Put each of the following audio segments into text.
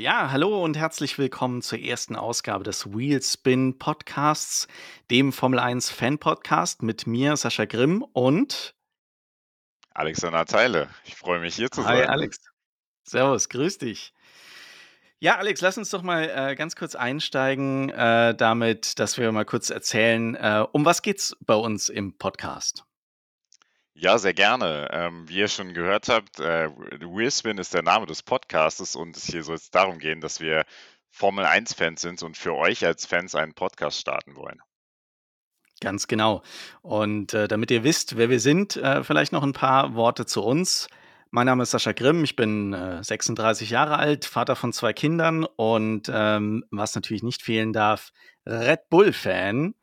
Ja, hallo und herzlich willkommen zur ersten Ausgabe des Wheelspin Podcasts, dem Formel 1 Fan Podcast mit mir, Sascha Grimm und Alexander Teile. Ich freue mich hier zu Hi sein. Alex. Servus, grüß dich. Ja, Alex, lass uns doch mal äh, ganz kurz einsteigen äh, damit, dass wir mal kurz erzählen, äh, um was geht's bei uns im Podcast? Ja, sehr gerne. Ähm, wie ihr schon gehört habt, äh, Wheelspin ist der Name des Podcastes und hier soll es darum gehen, dass wir Formel 1-Fans sind und für euch als Fans einen Podcast starten wollen. Ganz genau. Und äh, damit ihr wisst, wer wir sind, äh, vielleicht noch ein paar Worte zu uns. Mein Name ist Sascha Grimm, ich bin äh, 36 Jahre alt, Vater von zwei Kindern und ähm, was natürlich nicht fehlen darf, Red Bull-Fan.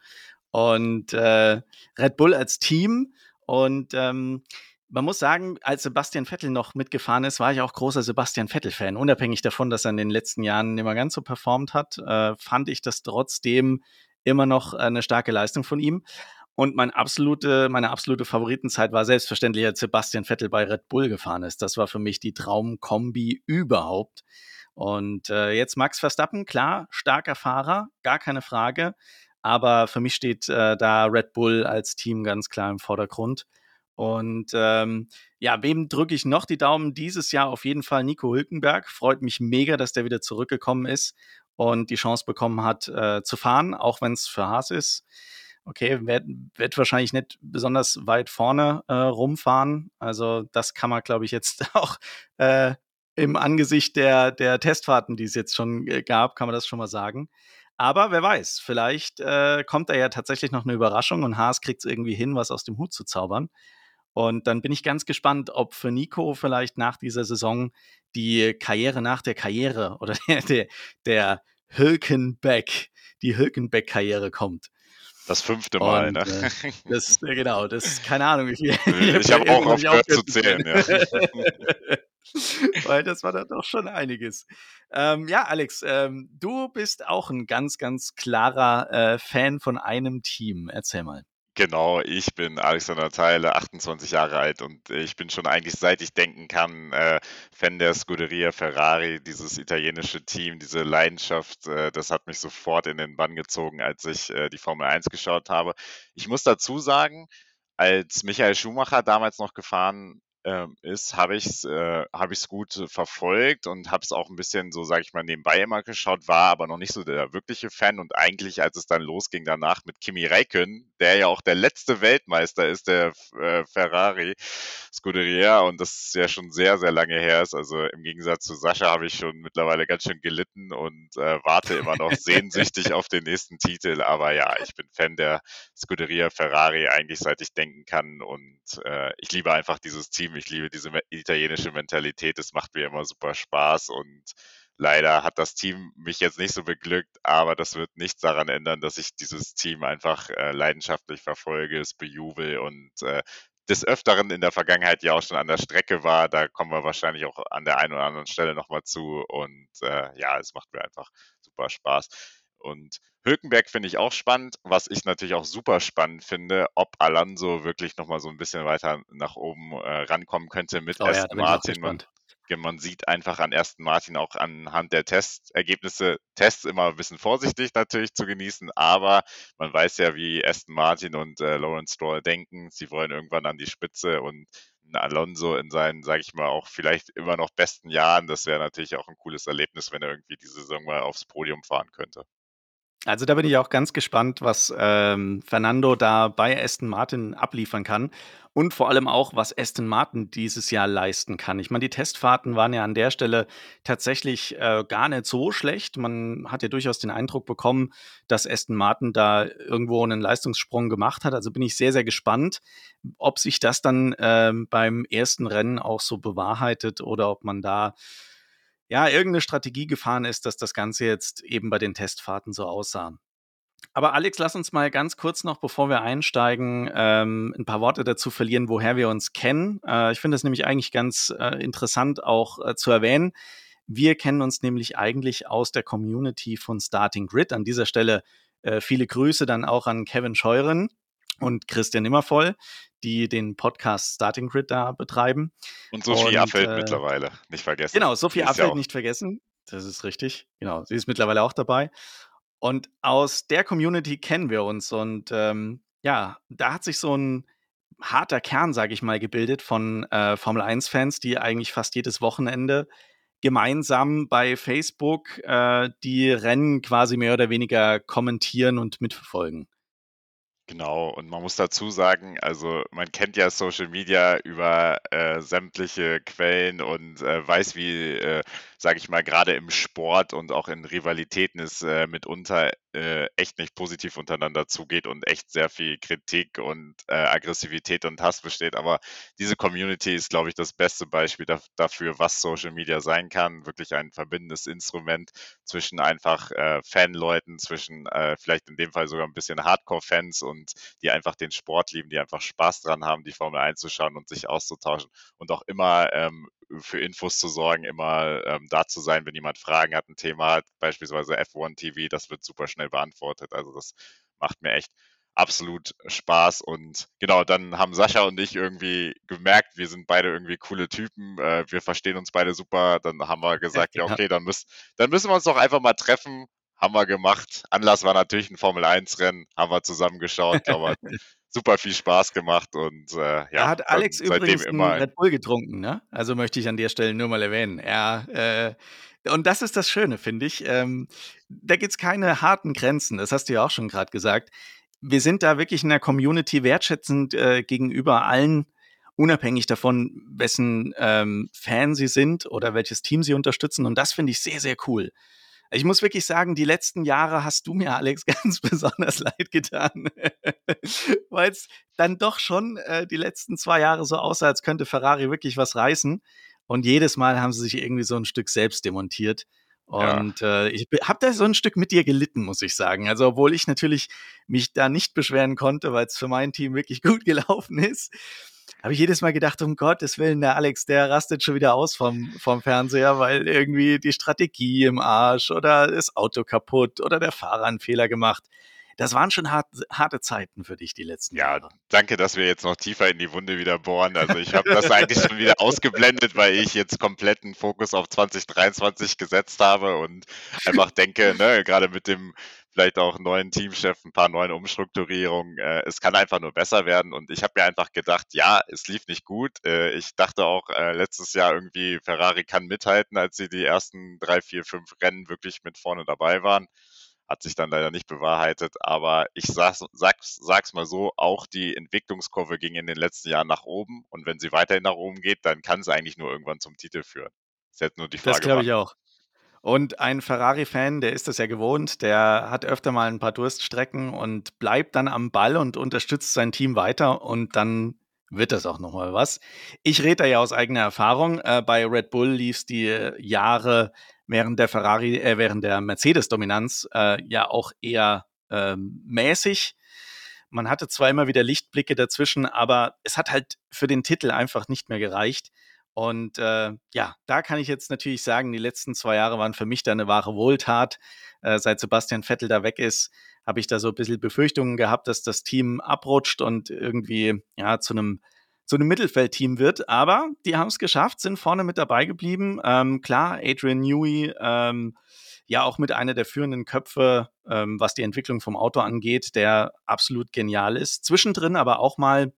Und äh, Red Bull als Team und ähm, man muss sagen, als Sebastian Vettel noch mitgefahren ist, war ich auch großer Sebastian Vettel-Fan. Unabhängig davon, dass er in den letzten Jahren immer ganz so performt hat, äh, fand ich das trotzdem immer noch eine starke Leistung von ihm. Und mein absolute, meine absolute Favoritenzeit war selbstverständlich, als Sebastian Vettel bei Red Bull gefahren ist. Das war für mich die Traumkombi überhaupt. Und äh, jetzt Max Verstappen, klar, starker Fahrer, gar keine Frage. Aber für mich steht äh, da Red Bull als Team ganz klar im Vordergrund. Und ähm, ja, wem drücke ich noch die Daumen? Dieses Jahr auf jeden Fall Nico Hülkenberg. Freut mich mega, dass der wieder zurückgekommen ist und die Chance bekommen hat äh, zu fahren, auch wenn es für Haas ist. Okay, wird, wird wahrscheinlich nicht besonders weit vorne äh, rumfahren. Also das kann man, glaube ich, jetzt auch äh, im Angesicht der, der Testfahrten, die es jetzt schon äh, gab, kann man das schon mal sagen. Aber wer weiß, vielleicht äh, kommt da ja tatsächlich noch eine Überraschung und Haas kriegt es irgendwie hin, was aus dem Hut zu zaubern. Und dann bin ich ganz gespannt, ob für Nico vielleicht nach dieser Saison die Karriere nach der Karriere oder der, der, der Hülkenbeck, die Hülkenbeck-Karriere kommt. Das fünfte Mal, Und, ne? äh, das, äh, genau, das ist keine Ahnung. Ich, ich, Ich habe auch aufgehört zu zählen, ja. Weil das war dann doch schon einiges. Ähm, ja, Alex, ähm, du bist auch ein ganz, ganz klarer äh, Fan von einem Team. Erzähl mal. Genau, ich bin Alexander Theile, 28 Jahre alt und ich bin schon eigentlich seit ich denken kann äh, Fan der Scuderia Ferrari, dieses italienische Team, diese Leidenschaft, äh, das hat mich sofort in den Bann gezogen, als ich äh, die Formel 1 geschaut habe. Ich muss dazu sagen, als Michael Schumacher damals noch gefahren ist, habe ich es äh, hab ich's gut äh, verfolgt und habe es auch ein bisschen so, sage ich mal, nebenbei immer geschaut, war aber noch nicht so der wirkliche Fan. Und eigentlich, als es dann losging danach mit Kimi Räikkönen, der ja auch der letzte Weltmeister ist, der äh, Ferrari Scuderia und das ja schon sehr, sehr lange her ist. Also im Gegensatz zu Sascha habe ich schon mittlerweile ganz schön gelitten und äh, warte immer noch sehnsüchtig auf den nächsten Titel. Aber ja, ich bin Fan der Scuderia Ferrari eigentlich seit ich denken kann und äh, ich liebe einfach dieses Team ich liebe diese italienische Mentalität. Es macht mir immer super Spaß und leider hat das Team mich jetzt nicht so beglückt, aber das wird nichts daran ändern, dass ich dieses Team einfach äh, leidenschaftlich verfolge, es bejubel und äh, des Öfteren in der Vergangenheit ja auch schon an der Strecke war. Da kommen wir wahrscheinlich auch an der einen oder anderen Stelle nochmal zu. Und äh, ja, es macht mir einfach super Spaß. Und Hülkenberg finde ich auch spannend. Was ich natürlich auch super spannend finde, ob Alonso wirklich nochmal so ein bisschen weiter nach oben äh, rankommen könnte mit Oh ja, Aston auch Martin. Man, man sieht einfach an Aston Martin auch anhand der Testergebnisse, Tests immer ein bisschen vorsichtig natürlich zu genießen, aber man weiß ja, wie Aston Martin und äh, Lawrence Stroll denken. Sie wollen irgendwann an die Spitze und Alonso in seinen, sage ich mal, auch vielleicht immer noch besten Jahren, das wäre natürlich auch ein cooles Erlebnis, wenn er irgendwie diese Saison mal aufs Podium fahren könnte. Also da bin ich auch ganz gespannt, was ähm, Fernando da bei Aston Martin abliefern kann und vor allem auch, was Aston Martin dieses Jahr leisten kann. Ich meine, die Testfahrten waren ja an der Stelle tatsächlich äh, gar nicht so schlecht. Man hat ja durchaus den Eindruck bekommen, dass Aston Martin da irgendwo einen Leistungssprung gemacht hat. Also bin ich sehr, sehr gespannt, ob sich das dann ähm, beim ersten Rennen auch so bewahrheitet oder ob man da ja, irgendeine Strategie gefahren ist, dass das Ganze jetzt eben bei den Testfahrten so aussah. Aber Alex, lass uns mal ganz kurz noch, bevor wir einsteigen, ähm, ein paar Worte dazu verlieren, woher wir uns kennen. Äh, ich finde es nämlich eigentlich ganz äh, interessant auch äh, zu erwähnen. Wir kennen uns nämlich eigentlich aus der Community von Starting Grid. An dieser Stelle äh, viele Grüße dann auch an Kevin Scheuren und Christian Nimmervoll, die den Podcast Starting Grid da betreiben. Und Sophie Affeld äh, mittlerweile, nicht vergessen. Genau, Sophie ja Affeld auch- nicht vergessen. Das ist richtig. Genau, sie ist mittlerweile auch dabei. Und aus der Community kennen wir uns und, ähm, ja, da hat sich so 'n harter Kern, sage ich mal, gebildet von, äh, Formel-1-Fans, die eigentlich fast jedes Wochenende gemeinsam bei Facebook, äh, die Rennen quasi mehr oder weniger kommentieren und mitverfolgen. Genau, und man muss dazu sagen, also man kennt ja Social Media über äh, sämtliche Quellen und äh, weiß, wie, äh, sage ich mal, gerade im Sport und auch in Rivalitäten es äh, mitunter äh, echt nicht positiv untereinander zugeht und echt sehr viel Kritik und äh, Aggressivität und Hass besteht. Aber diese Community ist, glaube ich, das beste Beispiel da dafür, was Social Media sein kann. Wirklich ein verbindendes Instrument zwischen einfach äh, Fanleuten, zwischen äh, vielleicht in dem Fall sogar ein bisschen Hardcore-Fans und die einfach den Sport lieben, die einfach Spaß dran haben, die Formel 1 zu schauen und sich auszutauschen und auch immer ähm, für Infos zu sorgen, immer ähm, da zu sein, wenn jemand Fragen hat, ein Thema hat, beispielsweise F1 TV, das wird super schnell beantwortet. Also das macht mir echt absolut Spaß. Und genau, dann haben Sascha und ich irgendwie gemerkt, wir sind beide irgendwie coole Typen, äh, wir verstehen uns beide super. Dann haben wir gesagt, ja, okay, dann, müssen, dann müssen wir uns doch einfach mal treffen. Haben wir gemacht. Anlass war natürlich ein Formel-1-Rennen, haben wir zusammengeschaut, aber super viel Spaß gemacht und äh, ja. Da hat Alex übrigens immer Red Bull getrunken, ne? Also möchte ich an der Stelle nur mal erwähnen. Er, äh, und das ist das Schöne, finde ich. Ähm, da gibt es keine harten Grenzen, das hast du ja auch schon gerade gesagt. Wir sind da wirklich in der Community wertschätzend äh, gegenüber allen, unabhängig davon, wessen ähm, Fan sie sind oder welches Team sie unterstützen. Und das finde ich sehr, sehr cool. Ich muss wirklich sagen, die letzten Jahre hast du mir, Alex, ganz besonders leid getan, weil es dann doch schon äh, die letzten zwei Jahre so aussah, als könnte Ferrari wirklich was reißen. Und jedes Mal haben sie sich irgendwie so ein Stück selbst demontiert. Und ja. äh, ich habe da so ein Stück mit dir gelitten, muss ich sagen. Also obwohl ich natürlich mich da nicht beschweren konnte, weil es für mein Team wirklich gut gelaufen ist habe ich jedes Mal gedacht, um Gottes Willen, der Alex, der rastet schon wieder aus vom, vom Fernseher, weil irgendwie die Strategie im Arsch oder das Auto kaputt oder der Fahrer einen Fehler gemacht. Das waren schon hart, harte Zeiten für dich die letzten ja, Jahre. Ja, danke, dass wir jetzt noch tiefer in die Wunde wieder bohren. Also ich habe das eigentlich schon wieder ausgeblendet, weil ich jetzt kompletten Fokus auf 2023 gesetzt habe und einfach denke, ne, gerade mit dem vielleicht auch neuen Teamchef, ein paar neuen Umstrukturierungen. Äh, es kann einfach nur besser werden. Und ich habe mir einfach gedacht, ja, es lief nicht gut. Äh, ich dachte auch äh, letztes Jahr irgendwie, Ferrari kann mithalten, als sie die ersten drei, vier, fünf Rennen wirklich mit vorne dabei waren. Hat sich dann leider nicht bewahrheitet. Aber ich sag's, sag's, sag's mal so, auch die Entwicklungskurve ging in den letzten Jahren nach oben. Und wenn sie weiterhin nach oben geht, dann kann es eigentlich nur irgendwann zum Titel führen. Das ist jetzt nur die Frage. Das glaube ich auch. Und ein Ferrari-Fan, der ist das ja gewohnt, der hat öfter mal ein paar Durststrecken und bleibt dann am Ball und unterstützt sein Team weiter und dann wird das auch nochmal was. Ich rede da ja aus eigener Erfahrung. Äh, bei Red Bull lief es die Jahre während der Ferrari, äh, während der Mercedes-Dominanz äh, ja auch eher ähm, mäßig. Man hatte zwar immer wieder Lichtblicke dazwischen, aber es hat halt für den Titel einfach nicht mehr gereicht. Und äh, ja, da kann ich jetzt natürlich sagen, die letzten zwei Jahre waren für mich da eine wahre Wohltat. Äh, seit Sebastian Vettel da weg ist, habe ich da so ein bisschen Befürchtungen gehabt, dass das Team abrutscht und irgendwie ja zu einem zu einem Mittelfeldteam wird. Aber die haben es geschafft, sind vorne mit dabei geblieben. Ähm, klar, Adrian Newey, ähm, ja auch mit einer der führenden Köpfe, ähm, was die Entwicklung vom Auto angeht, der absolut genial ist. Zwischendrin aber auch mal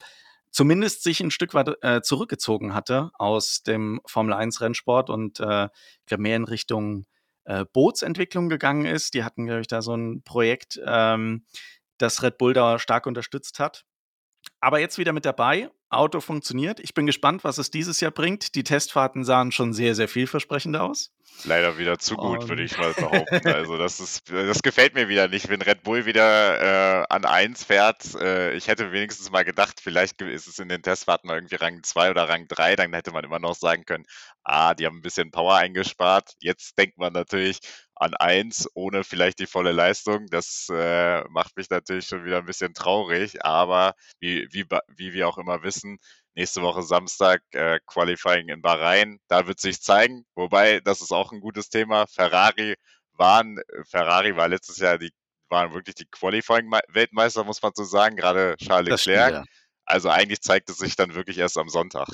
zumindest sich ein Stück weit äh, zurückgezogen hatte aus dem Formel 1 Rennsport und äh, mehr in Richtung äh, Bootsentwicklung gegangen ist. Die hatten, glaube ich, da so ein Projekt, ähm, das Red Bull da stark unterstützt hat. Aber jetzt wieder mit dabei. Auto funktioniert. Ich bin gespannt, was es dieses Jahr bringt. Die Testfahrten sahen schon sehr, sehr vielversprechend aus. Leider wieder zu gut, um. würde ich mal behaupten. Also das ist, das gefällt mir wieder nicht, wenn Red Bull wieder äh, an 1 fährt. Äh, ich hätte wenigstens mal gedacht, vielleicht ist es in den Testfahrten mal irgendwie Rang 2 oder Rang 3, dann hätte man immer noch sagen können, ah, die haben ein bisschen Power eingespart. Jetzt denkt man natürlich an 1 ohne vielleicht die volle Leistung. Das äh, macht mich natürlich schon wieder ein bisschen traurig, aber wie, wie, wie wir auch immer wissen, nächste Woche Samstag äh, Qualifying in Bahrain. Da wird sich zeigen. Wobei, das ist auch ein gutes Thema. Ferrari waren, Ferrari war letztes Jahr die, waren wirklich die Qualifying-Weltmeister, muss man so sagen, gerade Charles Leclerc. Stimmt, ja. Also eigentlich zeigt es sich dann wirklich erst am Sonntag.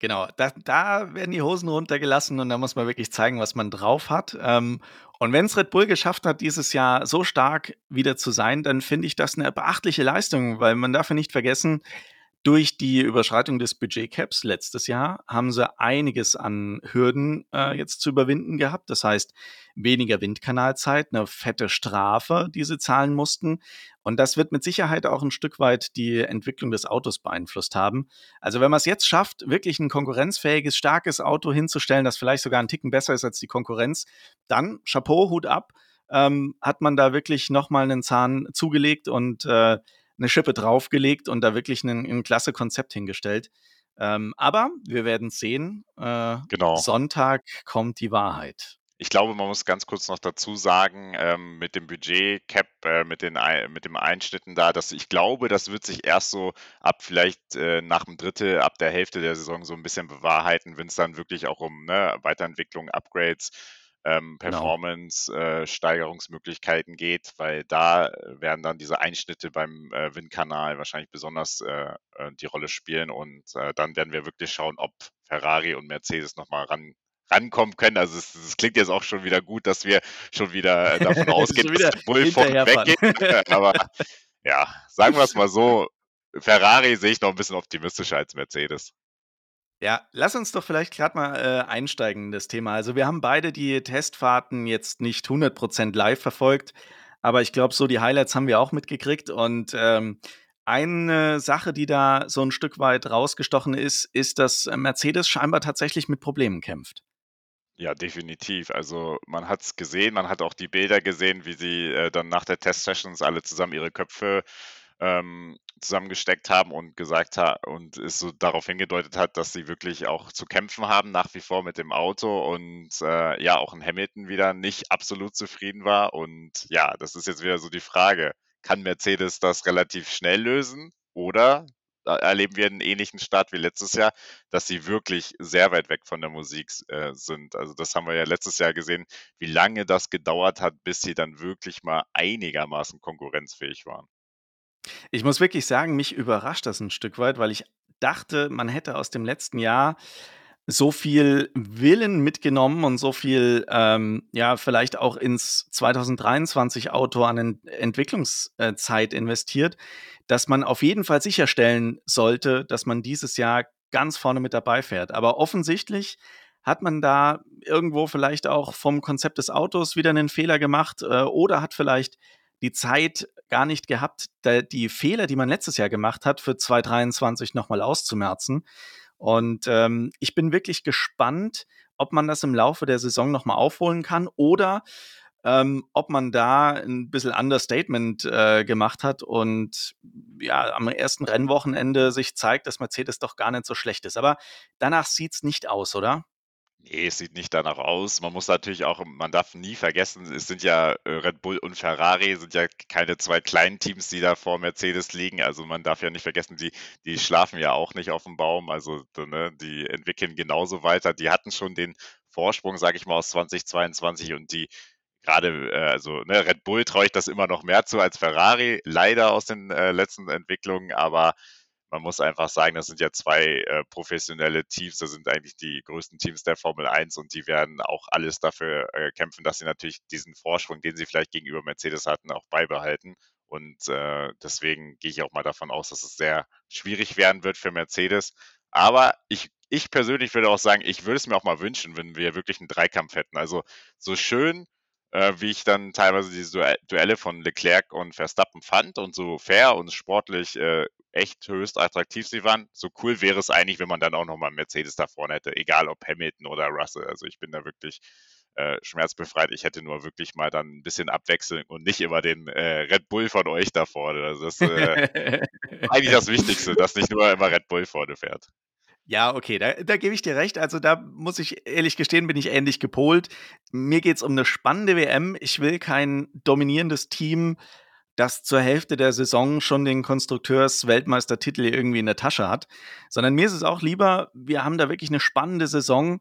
Genau, da, da werden die Hosen runtergelassen und da muss man wirklich zeigen, was man drauf hat. Ähm, und wenn es Red Bull geschafft hat, dieses Jahr so stark wieder zu sein, dann finde ich das eine beachtliche Leistung, weil man darf ja nicht vergessen, durch die Überschreitung des Budgetcaps letztes Jahr haben sie einiges an Hürden äh, jetzt zu überwinden gehabt. Das heißt, weniger Windkanalzeit, eine fette Strafe, die sie zahlen mussten. Und das wird mit Sicherheit auch ein Stück weit die Entwicklung des Autos beeinflusst haben. Also wenn man es jetzt schafft, wirklich ein konkurrenzfähiges, starkes Auto hinzustellen, das vielleicht sogar einen Ticken besser ist als die Konkurrenz, dann Chapeau, Hut ab, ähm, hat man da wirklich nochmal einen Zahn zugelegt und äh, eine Schippe draufgelegt und da wirklich ein, ein klasse Konzept hingestellt. Ähm, aber wir werden sehen. Äh, genau. Sonntag kommt die Wahrheit. Ich glaube, man muss ganz kurz noch dazu sagen, ähm, mit dem Budget-Cap, äh, mit, den, mit dem Einschnitten da, dass ich glaube, das wird sich erst so ab vielleicht äh, nach dem Drittel, ab der Hälfte der Saison so ein bisschen bewahrheiten, wenn es dann wirklich auch um ne, Weiterentwicklung, Upgrades, ähm, genau. Performance-Steigerungsmöglichkeiten genau. äh, geht, weil da äh, werden dann diese Einschnitte beim äh, Windkanal wahrscheinlich besonders äh, äh die Rolle spielen und äh, dann werden wir wirklich schauen, ob Ferrari und Mercedes nochmal ran rankommen können. Also es, es, klingt jetzt auch schon wieder gut, dass wir schon wieder davon ausgehen, dass der Bull vorne weggeht. Aber ja, sagen wir es mal so, Ferrari sehe ich noch ein bisschen optimistischer als Mercedes. Ja, lass uns doch vielleicht gerade mal äh, einsteigen in das Thema. Also wir haben beide die Testfahrten jetzt nicht 100% live verfolgt, aber ich glaube, so die Highlights haben wir auch mitgekriegt. Und ähm, eine Sache, die da so ein Stück weit rausgestochen ist, ist, dass Mercedes scheinbar tatsächlich mit Problemen kämpft. Ja, definitiv. Also man hat es gesehen, man hat auch die Bilder gesehen, wie sie äh, dann nach der Test-Sessions alle zusammen ihre Köpfe ähm, zusammengesteckt haben und gesagt hat und es so darauf hingedeutet hat, dass sie wirklich auch zu kämpfen haben nach wie vor mit dem Auto und äh, ja auch in Hamilton wieder nicht absolut zufrieden war und ja, das ist jetzt wieder so die Frage, kann Mercedes das relativ schnell lösen oder erleben wir einen ähnlichen Start wie letztes Jahr, dass sie wirklich sehr weit weg von der Musik äh, sind. Also das haben wir ja letztes Jahr gesehen, wie lange das gedauert hat, bis sie dann wirklich mal einigermaßen konkurrenzfähig waren. Ich muss wirklich sagen, mich überrascht das ein Stück weit, weil ich dachte, man hätte aus dem letzten Jahr so viel Willen mitgenommen und so viel, ähm, ja, vielleicht auch ins 2023 Auto an Entwicklungszeit investiert, dass man auf jeden Fall sicherstellen sollte, dass man dieses Jahr ganz vorne mit dabei fährt. Aber offensichtlich hat man da irgendwo vielleicht auch vom Konzept des Autos wieder einen Fehler gemacht äh, oder hat vielleicht die Zeit gar nicht gehabt, die Fehler, die man letztes Jahr gemacht hat, für 2023 nochmal auszumerzen. Und ähm, ich bin wirklich gespannt, ob man das im Laufe der Saison nochmal aufholen kann oder ähm, ob man da ein bisschen Understatement äh, gemacht hat und ja, am ersten Rennwochenende sich zeigt, dass Mercedes doch gar nicht so schlecht ist. Aber danach sieht es nicht aus, oder? Nee, es sieht nicht danach aus. Man muss natürlich auch man darf nie vergessen, es sind ja äh, Red Bull und Ferrari sind ja keine zwei kleinen Teams, die da vor Mercedes liegen. Also man darf ja nicht vergessen, die, die schlafen ja auch nicht auf dem Baum. Also ne, die entwickeln genauso weiter. Die hatten schon den Vorsprung, sage ich mal, aus 2022 und die gerade, äh, also ne, Red Bull traue ich das immer noch mehr zu als Ferrari, leider aus den äh, letzten Entwicklungen, aber man muss einfach sagen, das sind ja zwei äh, professionelle Teams, das sind eigentlich die größten Teams der Formel 1 und die werden auch alles dafür äh, kämpfen, dass sie natürlich diesen Vorsprung, den sie vielleicht gegenüber Mercedes hatten, auch beibehalten. Und äh, deswegen gehe ich auch mal davon aus, dass es sehr schwierig werden wird für Mercedes. Aber ich, ich persönlich würde auch sagen, ich würde es mir auch mal wünschen, wenn wir wirklich einen Dreikampf hätten. Also so schön äh, wie ich dann teilweise diese Duelle von Leclerc und Verstappen fand und so fair und sportlich äh, echt höchst attraktiv sie waren. So cool wäre es eigentlich, wenn man dann auch nochmal Mercedes da vorne hätte, egal ob Hamilton oder Russell. Also ich bin da wirklich äh, schmerzbefreit. Ich hätte nur wirklich mal dann ein bisschen Abwechseln und nicht immer den äh, Red Bull von euch da vorne. Also das ist äh, eigentlich das Wichtigste, dass nicht nur immer Red Bull vorne fährt. Ja, okay, da, da gebe ich dir recht. Also da muss ich ehrlich gestehen, bin ich ähnlich gepolt. Mir geht es um eine spannende WM. Ich will kein dominierendes Team, das zur Hälfte der Saison schon den Konstrukteurs-Weltmeistertitel irgendwie in der Tasche hat, sondern mir ist es auch lieber, wir haben da wirklich eine spannende Saison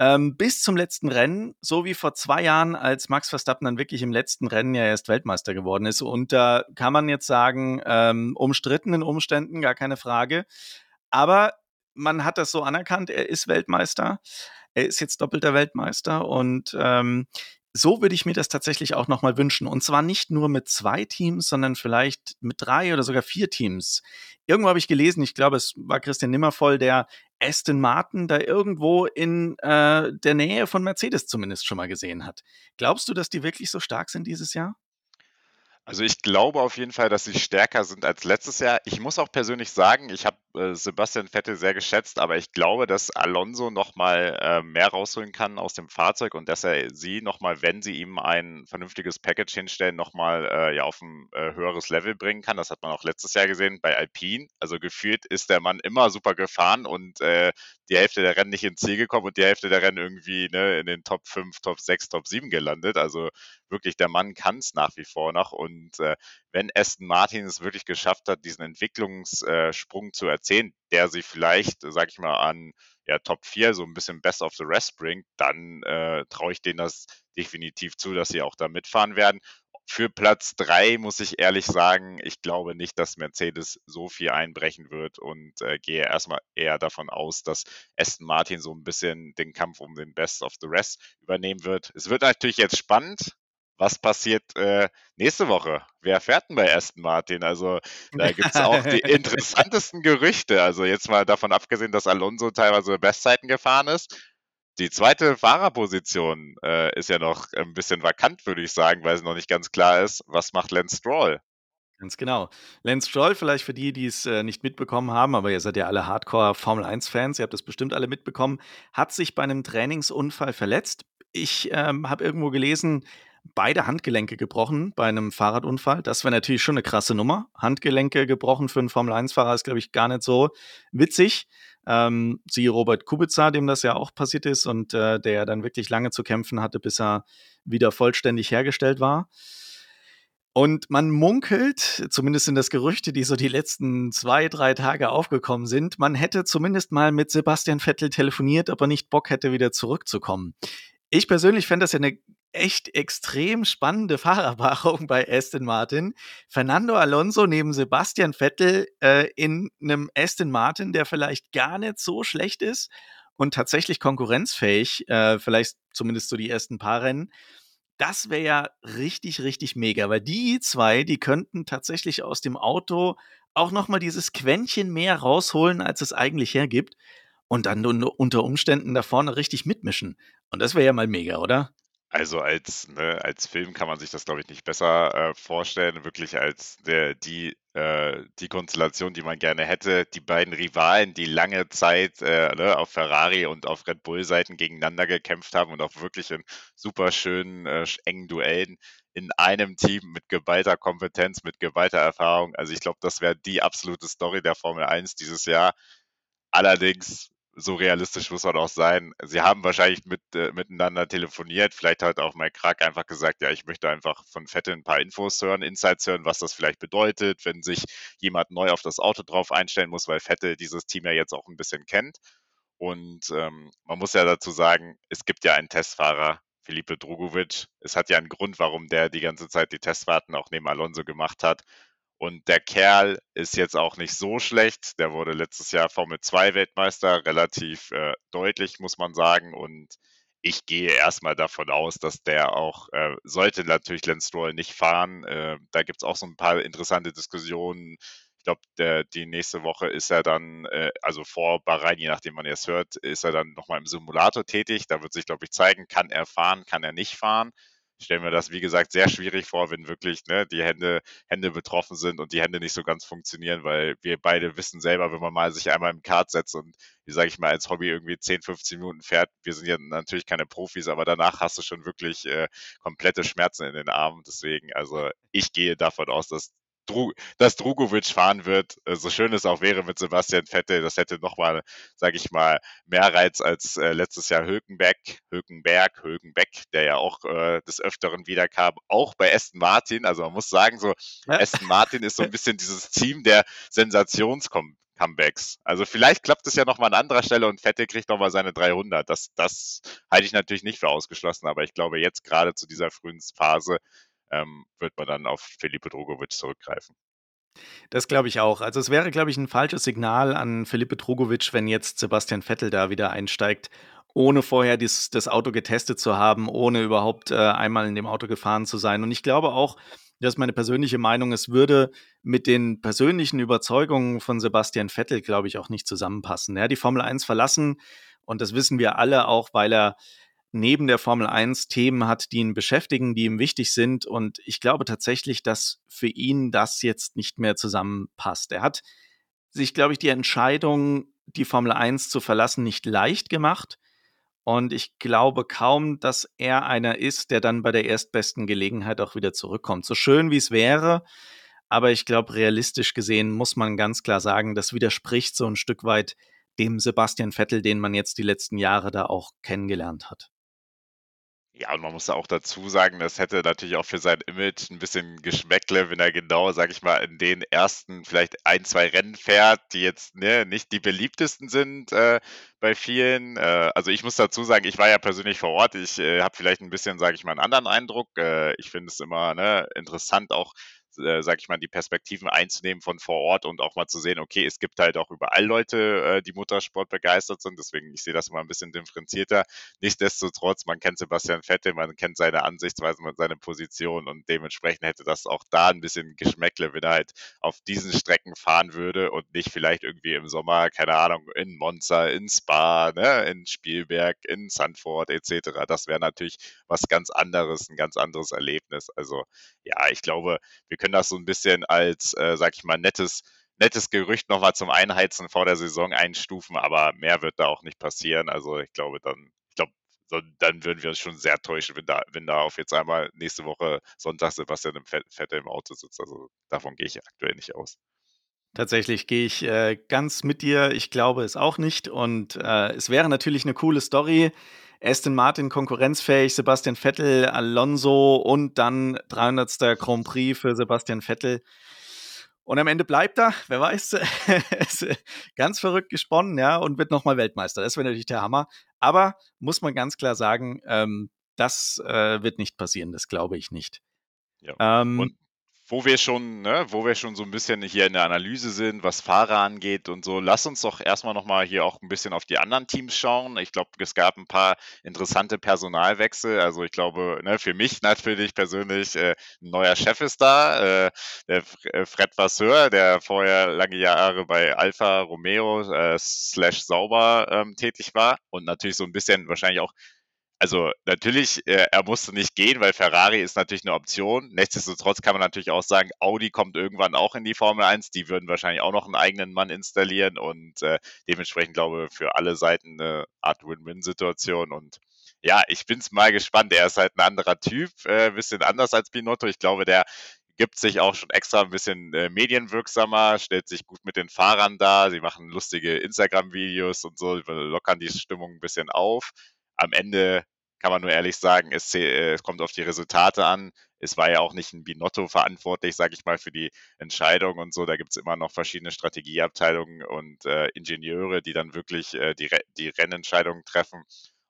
ähm, bis zum letzten Rennen, so wie vor zwei Jahren, als Max Verstappen dann wirklich im letzten Rennen ja erst Weltmeister geworden ist. Und da kann man jetzt sagen, ähm, umstrittenen Umständen, gar keine Frage. Aber man hat das so anerkannt, er ist Weltmeister. Er ist jetzt doppelter Weltmeister und ähm, so würde ich mir das tatsächlich auch nochmal wünschen. Und zwar nicht nur mit zwei Teams, sondern vielleicht mit drei oder sogar vier Teams. Irgendwo habe ich gelesen, ich glaube, es war Christian Nimmervoll, der Aston Martin da irgendwo in äh, der Nähe von Mercedes zumindest schon mal gesehen hat. Glaubst du, dass die wirklich so stark sind dieses Jahr? Also ich glaube auf jeden Fall, dass sie stärker sind als letztes Jahr. Ich muss auch persönlich sagen, ich habe äh, Sebastian Vettel sehr geschätzt, aber ich glaube, dass Alonso nochmal äh, mehr rausholen kann aus dem Fahrzeug und dass er sie nochmal, wenn sie ihm ein vernünftiges Package hinstellen, nochmal äh, ja, auf ein äh, höheres Level bringen kann. Das hat man auch letztes Jahr gesehen bei Alpine. Also gefühlt ist der Mann immer super gefahren und äh, die Hälfte der Rennen nicht ins Ziel gekommen und die Hälfte der Rennen irgendwie ne, in den Top 5, Top 6, Top 7 gelandet. Also wirklich, der Mann kann es nach wie vor noch. Und äh, wenn Aston Martin es wirklich geschafft hat, diesen Entwicklungssprung zu erzählen, der sie vielleicht, sag ich mal, an ja, Top 4 so ein bisschen Best of the Rest bringt, dann äh, traue ich denen das definitiv zu, dass sie auch da mitfahren werden. Für Platz 3 muss ich ehrlich sagen, ich glaube nicht, dass Mercedes so viel einbrechen wird und äh, gehe erstmal eher davon aus, dass Aston Martin so ein bisschen den Kampf um den Best of the Rest übernehmen wird. Es wird natürlich jetzt spannend, was passiert äh, nächste Woche? Wer fährt denn bei Aston Martin? Also da gibt es auch die interessantesten Gerüchte. Also jetzt mal davon abgesehen, dass Alonso teilweise Bestzeiten gefahren ist. Die zweite Fahrerposition äh, ist ja noch ein bisschen vakant, würde ich sagen, weil es noch nicht ganz klar ist, was macht Lance Stroll? Ganz genau. Lance Stroll, vielleicht für die, die es äh, nicht mitbekommen haben, aber ihr seid ja alle Hardcore Formel 1-Fans, ihr habt das bestimmt alle mitbekommen, hat sich bei einem Trainingsunfall verletzt. Ich ähm, habe irgendwo gelesen, beide Handgelenke gebrochen bei einem Fahrradunfall. Das wäre natürlich schon eine krasse Nummer. Handgelenke gebrochen für einen Formel-1-Fahrer ist, glaube ich, gar nicht so witzig. Ähm, siehe Robert Kubica, dem das ja auch passiert ist und äh, der dann wirklich lange zu kämpfen hatte, bis er wieder vollständig hergestellt war. Und man munkelt, zumindest sind das Gerüchte, die so die letzten zwei, drei Tage aufgekommen sind, man hätte zumindest mal mit Sebastian Vettel telefoniert, ob er nicht Bock hätte, wieder zurückzukommen. Ich persönlich fände das ja eine echt extrem spannende Fahrerpaarung bei Aston Martin. Fernando Alonso neben Sebastian Vettel äh, in einem Aston Martin, der vielleicht gar nicht so schlecht ist und tatsächlich konkurrenzfähig, äh, vielleicht zumindest so die ersten paar Rennen. Das wäre ja richtig, richtig mega, weil die zwei, die könnten tatsächlich aus dem Auto auch nochmal dieses Quäntchen mehr rausholen, als es eigentlich hergibt und dann unter Umständen da vorne richtig mitmischen. Und das wäre ja mal mega, oder? Also als, ne, als Film kann man sich das, glaube ich, nicht besser äh, vorstellen. Wirklich als der, die, äh, die Konstellation, die man gerne hätte. Die beiden Rivalen, die lange Zeit äh, ne, auf Ferrari und auf Red Bull-Seiten gegeneinander gekämpft haben und auch wirklich in super schönen, äh, engen Duellen in einem Team mit geballter Kompetenz, mit geballter Erfahrung. Also ich glaube, das wäre die absolute Story der Formel 1 dieses Jahr. Allerdings so realistisch muss man auch sein. Sie haben wahrscheinlich mit, äh, miteinander telefoniert. Vielleicht hat auch Mike Krack einfach gesagt, ja, ich möchte einfach von Vettel ein paar Infos hören, Insights hören, was das vielleicht bedeutet, wenn sich jemand neu auf das Auto drauf einstellen muss, weil Vettel dieses Team ja jetzt auch ein bisschen kennt. Und ähm, man muss ja dazu sagen, es gibt ja einen Testfahrer, Felipe Drugovic. Es hat ja einen Grund, warum der die ganze Zeit die Testfahrten auch neben Alonso gemacht hat. Und der Kerl ist jetzt auch nicht so schlecht. Der wurde letztes Jahr Formel 2 Weltmeister, relativ äh, deutlich, muss man sagen. Und ich gehe erstmal davon aus, dass der auch, äh, sollte natürlich Lance Stroll nicht fahren. Äh, da gibt es auch so ein paar interessante Diskussionen. Ich glaube, die nächste Woche ist er dann, äh, also vor Bahrain, je nachdem man es hört, ist er dann nochmal im Simulator tätig. Da wird sich, glaube ich, zeigen, kann er fahren, kann er nicht fahren. Ich stelle mir das, wie gesagt, sehr schwierig vor, wenn wirklich ne, die Hände, Hände betroffen sind und die Hände nicht so ganz funktionieren, weil wir beide wissen selber, wenn man mal sich einmal im Kart setzt und, wie sage ich mal, als Hobby irgendwie 10, 15 Minuten fährt, wir sind ja natürlich keine Profis, aber danach hast du schon wirklich äh, komplette Schmerzen in den Armen. Deswegen, also ich gehe davon aus, dass Dru dass Drugovic fahren wird, äh, so schön es auch wäre mit Sebastian Vettel, das hätte nochmal, sage ich mal, mehr Reiz als äh, letztes Jahr Hülkenberg, Hülkenberg, Hülkenbeck, der ja auch äh, des Öfteren wiederkam, auch bei Aston Martin. Also man muss sagen, so ja. Aston Martin ist so ein bisschen dieses Team der Sensationscomebacks. Also vielleicht klappt es ja nochmal an anderer Stelle und Vettel kriegt nochmal seine 300. Das, das halte ich natürlich nicht für ausgeschlossen, aber ich glaube jetzt gerade zu dieser frühen Phase ähm, wird man dann auf Felipe Drogovic zurückgreifen. Das glaube ich auch. Also es wäre, glaube ich, ein falsches Signal an Felipe Drogovic, wenn jetzt Sebastian Vettel da wieder einsteigt, ohne vorher dies, das Auto getestet zu haben, ohne überhaupt äh, einmal in dem Auto gefahren zu sein. Und ich glaube auch, das ist meine persönliche Meinung, es würde mit den persönlichen Überzeugungen von Sebastian Vettel, glaube ich, auch nicht zusammenpassen. Er hat die Formel 1 verlassen und das wissen wir alle auch, weil er neben der Formel 1 Themen hat, die ihn beschäftigen, die ihm wichtig sind. Und ich glaube tatsächlich, dass für ihn das jetzt nicht mehr zusammenpasst. Er hat sich, glaube ich, die Entscheidung, die Formel 1 zu verlassen, nicht leicht gemacht. Und ich glaube kaum, dass er einer ist, der dann bei der erstbesten Gelegenheit auch wieder zurückkommt. So schön wie es wäre, aber ich glaube, realistisch gesehen muss man ganz klar sagen, das widerspricht so ein Stück weit dem Sebastian Vettel, den man jetzt die letzten Jahre da auch kennengelernt hat. Ja, und man muss auch dazu sagen, das hätte natürlich auch für sein Image ein bisschen Geschmäckle, wenn er genau, sag ich mal, in den ersten vielleicht ein, zwei Rennen fährt, die jetzt ne, nicht die beliebtesten sind äh, bei vielen. Äh, also ich muss dazu sagen, ich war ja persönlich vor Ort. Ich äh, habe vielleicht ein bisschen, sage ich mal, einen anderen Eindruck. Äh, ich finde es immer ne, interessant, auch äh, sag ich mal, die Perspektiven einzunehmen von vor Ort und auch mal zu sehen, okay, es gibt halt auch überall Leute, äh, die Motorsport begeistert sind. Deswegen, ich sehe das mal ein bisschen differenzierter. Nichtsdestotrotz, man kennt Sebastian Vettel, man kennt seine Ansichtsweise, seine Position und dementsprechend hätte das auch da ein bisschen Geschmäckle, wenn er halt auf diesen Strecken fahren würde und nicht vielleicht irgendwie im Sommer, keine Ahnung, in Monza, in Spa, ne, in Spielberg, in Sanford etc. Das wäre natürlich was ganz anderes, ein ganz anderes Erlebnis. Also ja, ich glaube, wir können das so ein bisschen als, äh, sag ich mal, nettes, nettes Gerücht nochmal zum Einheizen vor der Saison einstufen, aber mehr wird da auch nicht passieren. Also ich glaube dann, ich glaube, so, dann würden wir uns schon sehr täuschen, wenn da, wenn da auf jetzt einmal nächste Woche Sonntag Sebastian im Vettel im Auto sitzt. Also davon gehe ich aktuell nicht aus. Tatsächlich gehe ich äh, ganz mit dir. Ich glaube es auch nicht. Und äh, es wäre natürlich eine coole Story. Aston Martin konkurrenzfähig, Sebastian Vettel, Alonso und dann 300. Grand Prix für Sebastian Vettel. Und am Ende bleibt er, wer weiß, ganz verrückt gesponnen, ja, und wird nochmal Weltmeister. Das wäre natürlich der Hammer. Aber muss man ganz klar sagen, ähm, das äh, wird nicht passieren, das glaube ich nicht. Ja. Ähm, und wo wir schon, ne, wo wir schon so ein bisschen hier in der Analyse sind, was Fahrer angeht und so, lass uns doch erstmal nochmal hier auch ein bisschen auf die anderen Teams schauen. Ich glaube, es gab ein paar interessante Personalwechsel. Also ich glaube, ne, für mich natürlich persönlich äh, ein neuer Chef ist da, äh, der äh, Fred Vasseur, der vorher lange Jahre bei Alfa Romeo äh, slash Sauber ähm, tätig war und natürlich so ein bisschen wahrscheinlich auch also natürlich, äh, er musste nicht gehen, weil Ferrari ist natürlich eine Option. Nichtsdestotrotz kann man natürlich auch sagen, Audi kommt irgendwann auch in die Formel 1. Die würden wahrscheinlich auch noch einen eigenen Mann installieren und äh, dementsprechend glaube ich für alle Seiten eine Art Win-Win-Situation. Und ja, ich bin es mal gespannt. Er ist halt ein anderer Typ, äh, bisschen anders als Binotto. Ich glaube, der gibt sich auch schon extra ein bisschen äh, medienwirksamer, stellt sich gut mit den Fahrern dar. Sie machen lustige Instagram-Videos und so, lockern die Stimmung ein bisschen auf am Ende kann man nur ehrlich sagen, es, äh, kommt auf die Resultate an. Es war ja auch nicht ein Binotto verantwortlich, sage ich mal, für die Entscheidung und so. Da gibt es immer noch verschiedene Strategieabteilungen und äh, Ingenieure, die dann wirklich äh, die, die Rennentscheidungen treffen.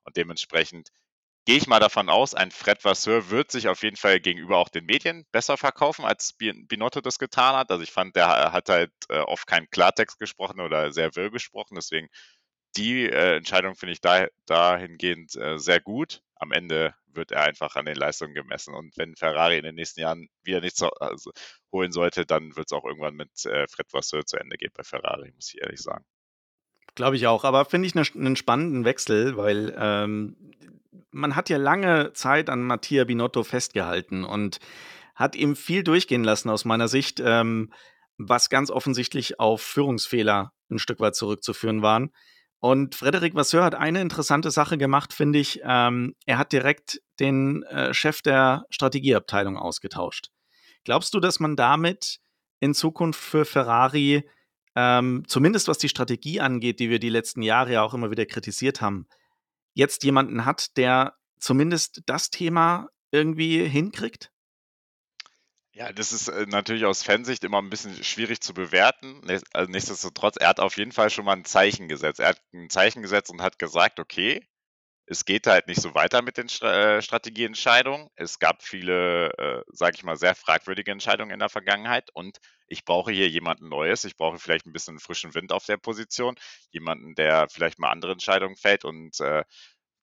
Und dementsprechend gehe ich mal davon aus, ein Fred Vasseur wird sich auf jeden Fall gegenüber auch den Medien besser verkaufen, als Binotto das getan hat. Also ich fand, der hat halt äh, oft keinen Klartext gesprochen oder sehr wirr gesprochen. Deswegen die äh, Entscheidung finde ich da, dahingehend äh, sehr gut. Am Ende wird er einfach an den Leistungen gemessen. Und wenn Ferrari in den nächsten Jahren wieder nichts also, holen sollte, dann wird es auch irgendwann mit äh, Fred Vasseur zu Ende gehen bei Ferrari, muss ich ehrlich sagen. Glaube ich auch. Aber finde ich ne, einen spannenden Wechsel, weil ähm, man hat ja lange Zeit an Mattia Binotto festgehalten und hat ihm viel durchgehen lassen aus meiner Sicht, ähm, was ganz offensichtlich auf Führungsfehler ein Stück weit zurückzuführen waren. Und Frederic Vasseur hat eine interessante Sache gemacht, finde ich. Ähm, er hat direkt den äh, Chef der Strategieabteilung ausgetauscht. Glaubst du, dass man damit in Zukunft für Ferrari, ähm, zumindest was die Strategie angeht, die wir die letzten Jahre ja auch immer wieder kritisiert haben, jetzt jemanden hat, der zumindest das Thema irgendwie hinkriegt? Ja, das ist äh, natürlich aus Fansicht immer ein bisschen schwierig zu bewerten. Also nichtsdestotrotz, er hat auf jeden Fall schon mal ein Zeichen gesetzt. Er hat ein Zeichen gesetzt und hat gesagt, okay, es geht halt nicht so weiter mit den äh, Strategieentscheidungen. Es gab viele, äh, sage ich mal, sehr fragwürdige Entscheidungen in der Vergangenheit und ich brauche hier jemanden Neues. Ich brauche vielleicht ein bisschen frischen Wind auf der Position, jemanden, der vielleicht mal andere Entscheidungen fällt und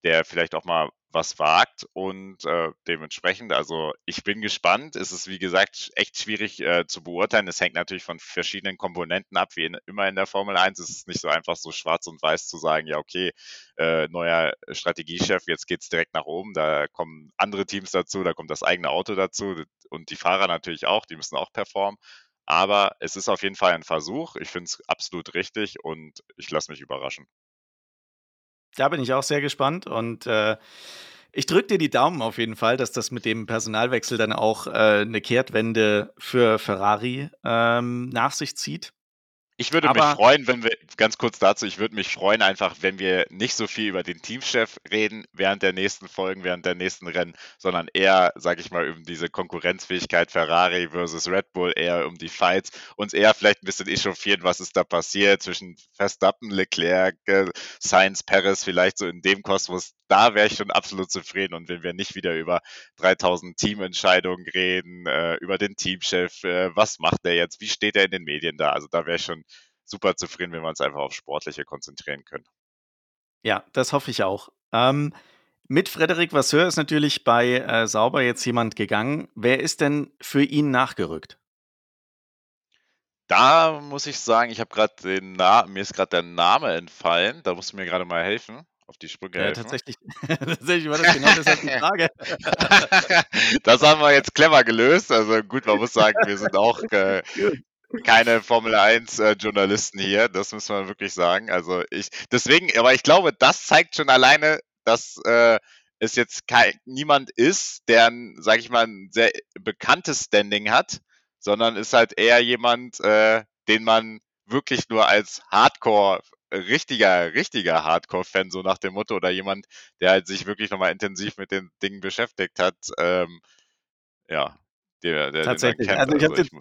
der vielleicht auch mal was wagt und äh, dementsprechend, also ich bin gespannt. Es ist wie gesagt echt schwierig äh, zu beurteilen. Es hängt natürlich von verschiedenen Komponenten ab, wie in, immer in der Formel 1. Es ist nicht so einfach so schwarz und weiß zu sagen, ja okay, äh, neuer Strategiechef, jetzt geht's direkt nach oben. Da kommen andere Teams dazu, da kommt das eigene Auto dazu und die Fahrer natürlich auch, die müssen auch performen. Aber es ist auf jeden Fall ein Versuch. Ich finde es absolut richtig und ich lasse mich überraschen. Da bin ich auch sehr gespannt und äh, ich drücke dir die Daumen auf jeden Fall, dass das mit dem Personalwechsel dann auch äh, eine Kehrtwende für Ferrari ähm, nach sich zieht. Ich würde mich freuen, wenn wir, ganz kurz dazu, ich würde mich freuen einfach, wenn wir nicht so viel über den Teamchef reden während der nächsten Folgen, während der nächsten Rennen, sondern eher, sage ich mal, um diese Konkurrenzfähigkeit Ferrari versus Red Bull, eher um die Fights, uns eher vielleicht ein bisschen echauffieren, was ist da passiert zwischen Verstappen, Leclerc, äh, Sainz, Perez, vielleicht so in dem Kosmos, da wäre ich schon absolut zufrieden und wenn wir nicht wieder über 3000 Teamentscheidungen reden, äh, über den Teamchef, äh, was macht er jetzt, wie steht er in den Medien da, also da wäre ich schon super zufrieden, wenn wir uns einfach auf Sportliche konzentrieren können. Ja, das hoffe ich auch. Ähm, mit Frederik Vasseur ist natürlich bei äh, Sauber jetzt jemand gegangen. Wer ist denn für ihn nachgerückt? Da muss ich sagen, ich habe gerade den Namen, mir ist gerade der Name entfallen. Da musst du mir gerade mal helfen, auf die Sprünge ja, helfen. Tatsächlich, tatsächlich war das genau deshalb die Frage. das haben wir jetzt clever gelöst. Also gut, man muss sagen, wir sind auch äh, keine Formel 1 äh, Journalisten hier, das muss man wirklich sagen. Also ich deswegen, aber ich glaube, das zeigt schon alleine, dass äh, es jetzt kein, niemand ist, der ein, sag ich mal, ein sehr bekanntes Standing hat, sondern ist halt eher jemand, äh, den man wirklich nur als Hardcore richtiger, richtiger Hardcore-Fan, so nach dem Motto, oder jemand, der halt sich wirklich nochmal intensiv mit den Dingen beschäftigt hat, ähm, ja, der, der Tatsächlich. Den also ich habe also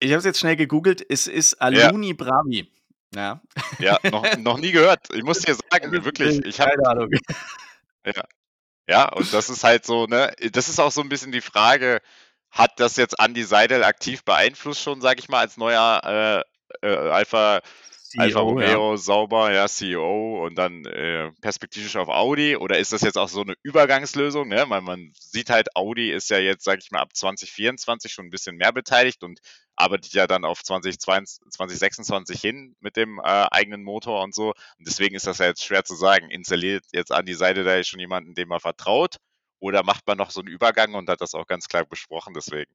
ich habe es jetzt schnell gegoogelt. Es ist Aluni ja. Bravi. Ja. Ja, noch, noch nie gehört. Ich muss dir sagen, wirklich, ich habe. Keine Ahnung. Ja. Ja, und das ist halt so, ne, das ist auch so ein bisschen die Frage, hat das jetzt Andy Seidel aktiv beeinflusst schon, sag ich mal, als neuer äh, äh, Alpha Alfa Romeo ja. sauber, ja, CEO und dann äh, perspektivisch auf Audi? Oder ist das jetzt auch so eine Übergangslösung? Ne? Weil man sieht halt, Audi ist ja jetzt, sag ich mal, ab 2024 schon ein bisschen mehr beteiligt und arbeitet ja dann auf 2022, 2026 hin mit dem äh, eigenen Motor und so. Und deswegen ist das ja jetzt schwer zu sagen. Installiert jetzt an die Seite da schon jemanden, dem man vertraut? Oder macht man noch so einen Übergang und hat das auch ganz klar besprochen? Deswegen.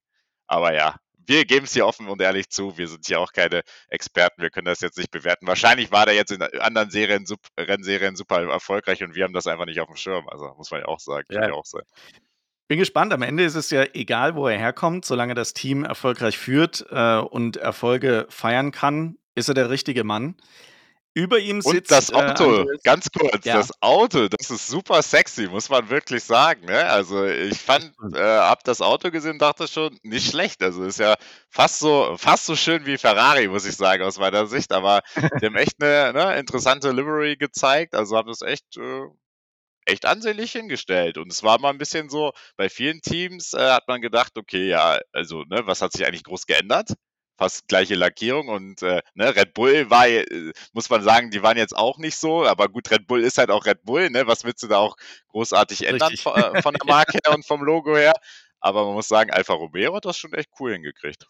Aber ja, wir geben es hier offen und ehrlich zu. Wir sind hier auch keine Experten. Wir können das jetzt nicht bewerten. Wahrscheinlich war der jetzt in anderen Serien, Rennserien super erfolgreich und wir haben das einfach nicht auf dem Schirm. Also muss man ja auch sagen. Ja. auch sein. Bin gespannt. Am Ende ist es ja egal, wo er herkommt, solange das Team erfolgreich führt äh, und Erfolge feiern kann, ist er der richtige Mann. Über ihm sitzt. Und das Auto, äh, ganz kurz, ja. das Auto, das ist super sexy, muss man wirklich sagen. Ne? Also ich fand, äh, hab das Auto gesehen, dachte schon, nicht schlecht. Also ist ja fast so, fast so schön wie Ferrari, muss ich sagen, aus meiner Sicht. Aber die haben echt eine ne, interessante Livery gezeigt. Also haben das echt, äh, echt ansehnlich hingestellt. Und es war mal ein bisschen so, bei vielen Teams äh, hat man gedacht, okay, ja, also, ne, was hat sich eigentlich groß geändert? Fast gleiche Lackierung und äh, ne, Red Bull war, äh, muss man sagen, die waren jetzt auch nicht so, aber gut, Red Bull ist halt auch Red Bull, ne? Was willst du da auch großartig ändern von, äh, von, der Marke her und vom Logo her? Aber man muss sagen, Alfa Romeo hat das schon echt cool hingekriegt.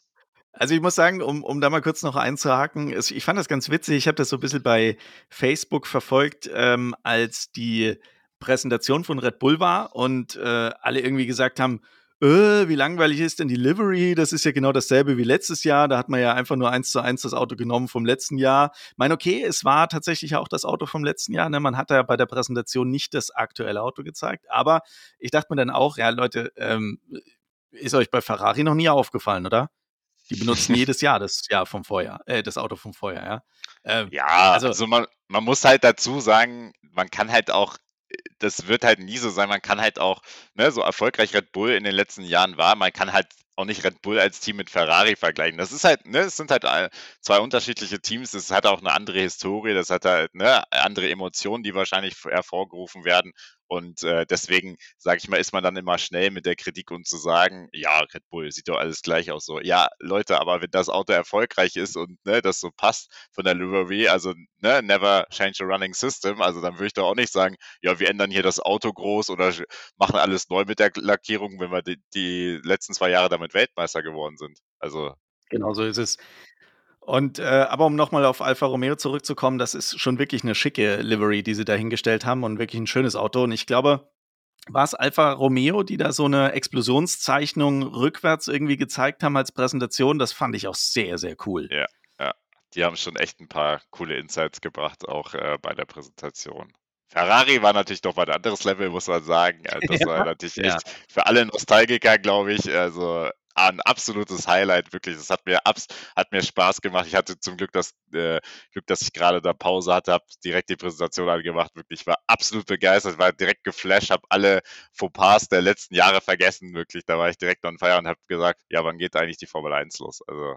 Also ich muss sagen, um, um da mal kurz noch einzuhaken, ich fand das ganz witzig, ich habe das so ein bisschen bei Facebook verfolgt, ähm, als die Präsentation von Red Bull war und äh, alle irgendwie gesagt haben, äh, wie langweilig ist denn die Livery? Das ist ja genau dasselbe wie letztes Jahr. Da hat man ja einfach nur eins zu eins das Auto genommen vom letzten Jahr. Ich meine, okay, es war tatsächlich auch das Auto vom letzten Jahr. Ne? Man hat ja bei der Präsentation nicht das aktuelle Auto gezeigt. Aber ich dachte mir dann auch, ja, Leute, ähm, ist euch bei Ferrari noch nie aufgefallen, oder? Die benutzen jedes Jahr das Jahr vom Vorjahr, äh, das Auto vom Vorjahr, ja. Ähm, ja, also, also man, man muss halt dazu sagen, man kann halt auch das wird halt nie so sein. Man kann halt auch, ne, so erfolgreich Red Bull in den letzten Jahren war, man kann halt auch nicht Red Bull als Team mit Ferrari vergleichen. Das ist halt, ne, es sind halt äh, zwei unterschiedliche Teams. Das hat auch eine andere Historie, das hat halt ne, andere Emotionen, die wahrscheinlich hervorgerufen werden. Und äh, deswegen, sage ich mal, ist man dann immer schnell mit der Kritik und zu sagen, ja, Red Bull sieht doch alles gleich aus. So, ja, Leute, aber wenn das Auto erfolgreich ist und ne, das so passt von der Livery, also ne, never change a running system, also dann würde ich doch auch nicht sagen, ja, wir ändern hier das Auto groß oder machen alles neu mit der Lackierung, wenn wir die, die letzten zwei Jahre damit Weltmeister geworden sind. Also Genau so ist es. Und, äh, aber um nochmal auf Alfa Romeo zurückzukommen, das ist schon wirklich eine schicke Livery, die sie da hingestellt haben und wirklich ein schönes Auto. Und ich glaube, war es Alfa Romeo, die da so eine Explosionszeichnung rückwärts irgendwie gezeigt haben als Präsentation? Das fand ich auch sehr, sehr cool. Ja, ja. Die haben schon echt ein paar coole Insights gebracht, auch äh, bei der Präsentation. Ferrari war natürlich doch mal ein anderes Level, muss man sagen. Das ja, war natürlich ja. echt für alle Nostalgiker, glaube ich. Also ein absolutes Highlight, wirklich. Es hat mir, hat mir Spaß gemacht. Ich hatte zum Glück das äh, Glück, dass ich gerade da Pause hatte, habe direkt die Präsentation angemacht. Wirklich, ich war absolut begeistert, war direkt geflasht, habe alle Fauxpas der letzten Jahre vergessen, wirklich. Da war ich direkt on fire und habe gesagt, ja, wann geht eigentlich die Formel 1 los? Also,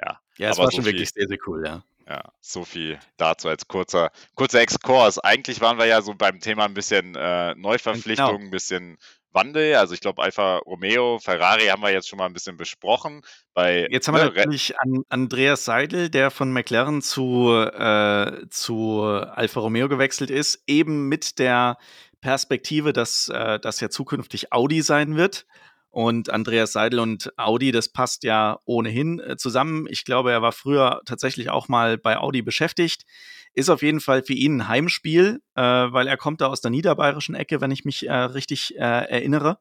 ja. Ja, es war so schon viel, wirklich sehr, sehr cool, ja. Ja, so viel dazu als kurzer, kurzer Exkurs. Eigentlich waren wir ja so beim Thema ein bisschen äh, Neuverpflichtung, genau. ein bisschen Wandel. Also ich glaube, Alfa Romeo, Ferrari haben wir jetzt schon mal ein bisschen besprochen. Bei, jetzt haben wir ne, natürlich an Andreas Seidel, der von McLaren zu, äh, zu Alfa Romeo gewechselt ist, eben mit der Perspektive, dass äh, das ja zukünftig Audi sein wird. Und Andreas Seidel und Audi, das passt ja ohnehin äh, zusammen. Ich glaube, er war früher tatsächlich auch mal bei Audi beschäftigt. Ist auf jeden Fall für ihn ein Heimspiel, äh, weil er kommt da aus der niederbayerischen Ecke, wenn ich mich äh, richtig äh, erinnere.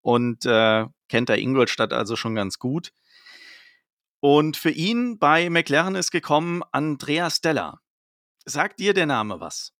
Und äh, kennt da Ingolstadt also schon ganz gut. Und für ihn bei McLaren ist gekommen Andreas Della. Sagt dir der Name was?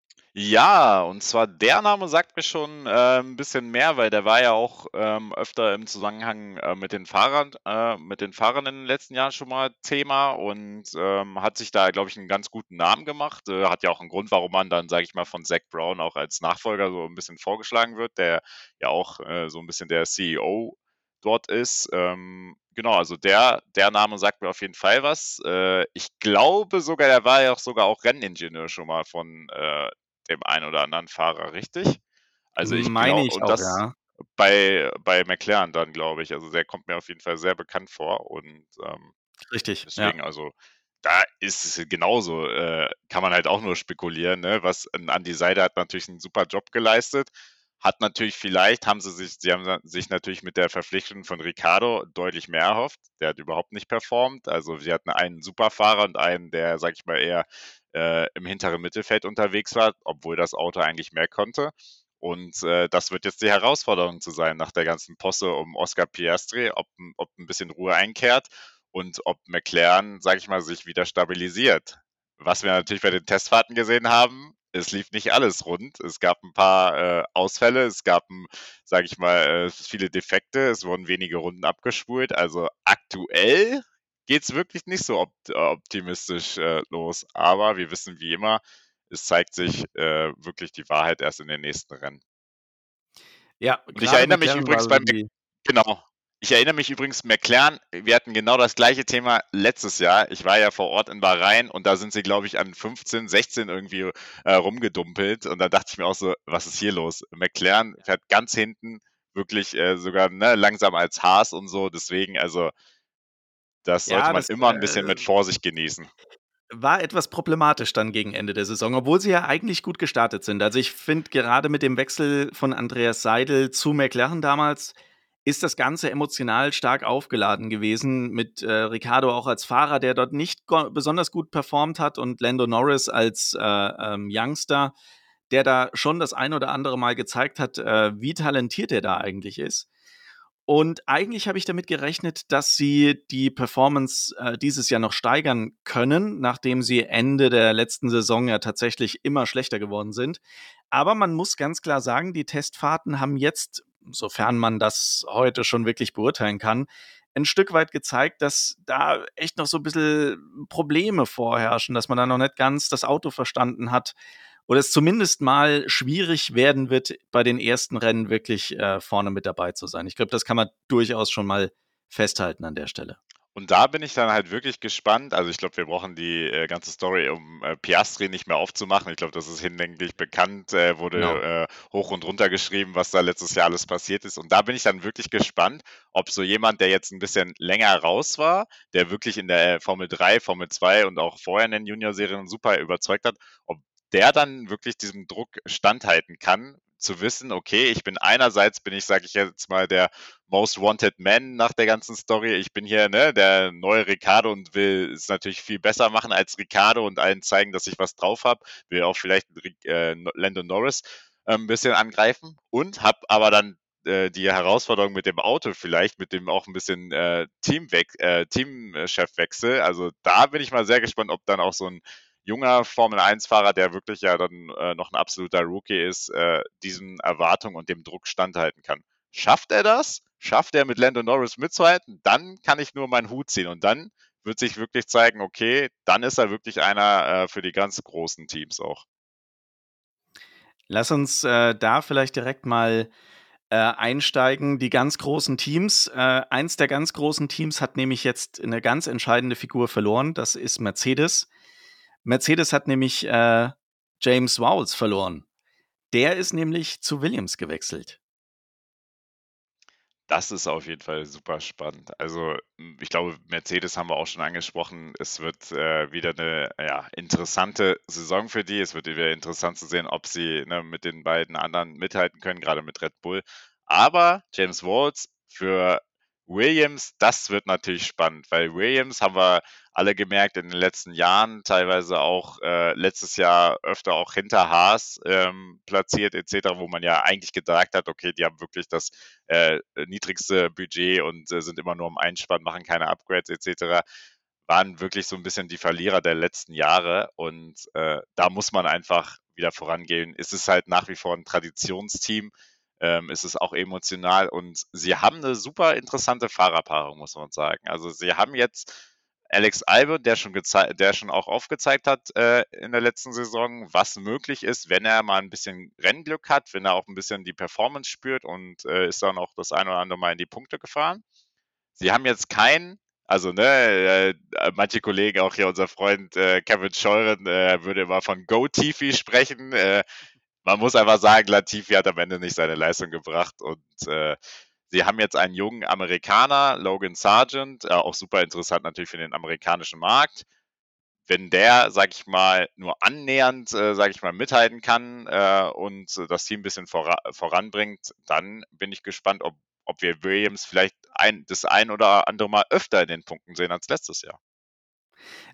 Ja, und zwar der Name sagt mir schon äh, ein bisschen mehr, weil der war ja auch ähm, öfter im Zusammenhang äh, mit den Fahrern, äh, mit den Fahrern in den letzten Jahren schon mal Thema und ähm, hat sich da, glaube ich, einen ganz guten Namen gemacht. Äh, hat ja auch einen Grund, warum man dann, sage ich mal, von Zach Brown auch als Nachfolger so ein bisschen vorgeschlagen wird, der ja auch äh, so ein bisschen der CEO dort ist. Ähm, genau, also der, der Name sagt mir auf jeden Fall was. Äh, ich glaube sogar, der war ja auch sogar auch Renningenieur schon mal von äh, dem einen oder anderen Fahrer, richtig? Also ich meine ich auch, das ja. bei, bei McLaren dann, glaube ich. Also der kommt mir auf jeden Fall sehr bekannt vor und ähm, richtig. Deswegen, ja. also da ist es genauso, äh, kann man halt auch nur spekulieren, ne? Was an die Seite hat natürlich einen super Job geleistet. Hat natürlich vielleicht, haben sie sich, sie haben sich natürlich mit der Verpflichtung von Ricardo deutlich mehr erhofft. Der hat überhaupt nicht performt. Also sie hatten einen Superfahrer und einen, der, sag ich mal, eher äh, im hinteren Mittelfeld unterwegs war, obwohl das Auto eigentlich mehr konnte. Und äh, das wird jetzt die Herausforderung zu sein nach der ganzen Posse um Oscar Piastri, ob, ob ein bisschen Ruhe einkehrt und ob McLaren, sag ich mal, sich wieder stabilisiert. Was wir natürlich bei den Testfahrten gesehen haben, es lief nicht alles rund. Es gab ein paar äh, Ausfälle, es gab, sage ich mal, äh, viele Defekte, es wurden wenige Runden abgespult. Also aktuell geht es wirklich nicht so opt optimistisch äh, los. Aber wir wissen wie immer, es zeigt sich äh, wirklich die Wahrheit erst in den nächsten Rennen. Ja, und ich erinnere mich übrigens beim genau. Ich erinnere mich übrigens, McLaren, wir hatten genau das gleiche Thema letztes Jahr. Ich war ja vor Ort in Bahrain und da sind sie, glaube ich, an 15, 16 irgendwie äh, rumgedumpelt. Und da dachte ich mir auch so, was ist hier los? McLaren fährt ganz hinten, wirklich äh, sogar ne, langsam als Haas und so. Deswegen, also das sollte ja, man immer ein bisschen mit äh, Vorsicht genießen. War etwas problematisch dann gegen Ende der Saison, obwohl sie ja eigentlich gut gestartet sind. Also ich finde gerade mit dem Wechsel von Andreas Seidel zu McLaren damals ist das Ganze emotional stark aufgeladen gewesen mit äh, Ricardo auch als Fahrer, der dort nicht besonders gut performt hat und Lando Norris als äh, ähm, Youngster, der da schon das ein oder andere Mal gezeigt hat, äh, wie talentiert er da eigentlich ist. Und eigentlich habe ich damit gerechnet, dass sie die Performance äh, dieses Jahr noch steigern können, nachdem sie Ende der letzten Saison ja tatsächlich immer schlechter geworden sind. Aber man muss ganz klar sagen, die Testfahrten haben jetzt, sofern man das heute schon wirklich beurteilen kann, ein Stück weit gezeigt, dass da echt noch so ein bisschen Probleme vorherrschen, dass man da noch nicht ganz das Auto verstanden hat oder es zumindest mal schwierig werden wird, bei den ersten Rennen wirklich äh, vorne mit dabei zu sein. Ich glaube, das kann man durchaus schon mal festhalten an der Stelle. Und da bin ich dann halt wirklich gespannt. Also ich glaube, wir brauchen die äh, ganze Story um äh, Piastri nicht mehr aufzumachen. Ich glaube, das ist hinlänglich bekannt, äh, wurde Genau. äh, hoch und runter geschrieben, was da letztes Jahr alles passiert ist. Und da bin ich dann wirklich gespannt, ob so jemand, der jetzt ein bisschen länger raus war, der wirklich in der Formel 3, Formel 2 und auch vorher in den Junior-Serien super überzeugt hat, ob der dann wirklich diesem Druck standhalten kann, zu wissen, okay, ich bin einerseits bin ich, sage ich jetzt mal, der Most Wanted Man nach der ganzen Story. Ich bin hier ne, der neue Ricardo und will es natürlich viel besser machen als Ricardo und allen zeigen, dass ich was drauf habe. Will auch vielleicht äh, Lando Norris äh, ein bisschen angreifen und habe aber dann äh, die Herausforderung mit dem Auto vielleicht, mit dem auch ein bisschen äh, Teamwe äh, Teamchefwechsel. Also da bin ich mal sehr gespannt, ob dann auch so ein junger Formel-1-Fahrer, der wirklich ja dann äh, noch ein absoluter Rookie ist, äh, diesen Erwartungen und dem Druck standhalten kann. Schafft er das? Schafft er mit Lando Norris mitzuhalten? Dann kann ich nur meinen Hut ziehen und dann wird sich wirklich zeigen, okay, dann ist er wirklich einer äh, für die ganz großen Teams auch. Lass uns äh, da vielleicht direkt mal äh, einsteigen. Die ganz großen Teams. Äh, eins der ganz großen Teams hat nämlich jetzt eine ganz entscheidende Figur verloren. Das ist Mercedes. Mercedes hat nämlich äh, James Vowles verloren. Der ist nämlich zu Williams gewechselt. Das ist auf jeden Fall super spannend. Also ich glaube, Mercedes haben wir auch schon angesprochen. Es wird äh, wieder eine ja, interessante Saison für die. Es wird wieder interessant zu sehen, ob sie ne, mit den beiden anderen mithalten können, gerade mit Red Bull. Aber James Walls für Williams, das wird natürlich spannend, weil Williams haben wir alle gemerkt in den letzten Jahren, teilweise auch äh, letztes Jahr öfter auch hinter Haas ähm, platziert etc., wo man ja eigentlich gedacht hat, okay, die haben wirklich das äh, niedrigste Budget und äh, sind immer nur am Einspann, machen keine Upgrades etc., waren wirklich so ein bisschen die Verlierer der letzten Jahre und äh, da muss man einfach wieder vorangehen. Es ist halt nach wie vor ein Traditionsteam, ähm, ist es auch emotional und sie haben eine super interessante Fahrerpaarung, muss man sagen. Also sie haben jetzt Alex Albe, der schon, der schon auch aufgezeigt hat äh, in der letzten Saison, was möglich ist, wenn er mal ein bisschen Rennglück hat, wenn er auch ein bisschen die Performance spürt und äh, ist dann auch das ein oder andere Mal in die Punkte gefahren. Sie haben jetzt keinen, also ne, äh, manche Kollegen, auch hier unser Freund äh, Kevin Scheuren, äh, würde immer von Go-Tifi sprechen. Man muss einfach sagen, Latifi hat am Ende nicht seine Leistung gebracht und äh, sie haben jetzt einen jungen Amerikaner, Logan Sargent, äh, auch super interessant natürlich für den amerikanischen Markt. Wenn der, sag ich mal, nur annähernd, äh, sag ich mal, mithalten kann äh, und das Team ein bisschen vora voranbringt, dann bin ich gespannt, ob, ob wir Williams vielleicht ein, das ein oder andere Mal öfter in den Punkten sehen als letztes Jahr.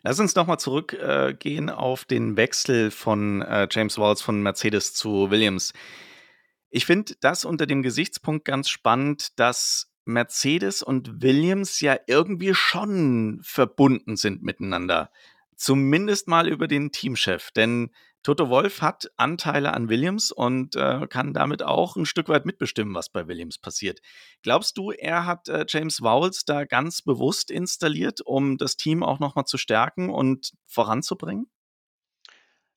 Lass uns nochmal zurückgehen äh, auf den Wechsel von äh, James Walls von Mercedes zu Williams. Ich finde das unter dem Gesichtspunkt ganz spannend, dass Mercedes und Williams ja irgendwie schon verbunden sind miteinander. Zumindest mal über den Teamchef. Denn Toto Wolf hat Anteile an Williams und äh, kann damit auch ein Stück weit mitbestimmen, was bei Williams passiert. Glaubst du, er hat äh, James Vowles da ganz bewusst installiert, um das Team auch nochmal zu stärken und voranzubringen?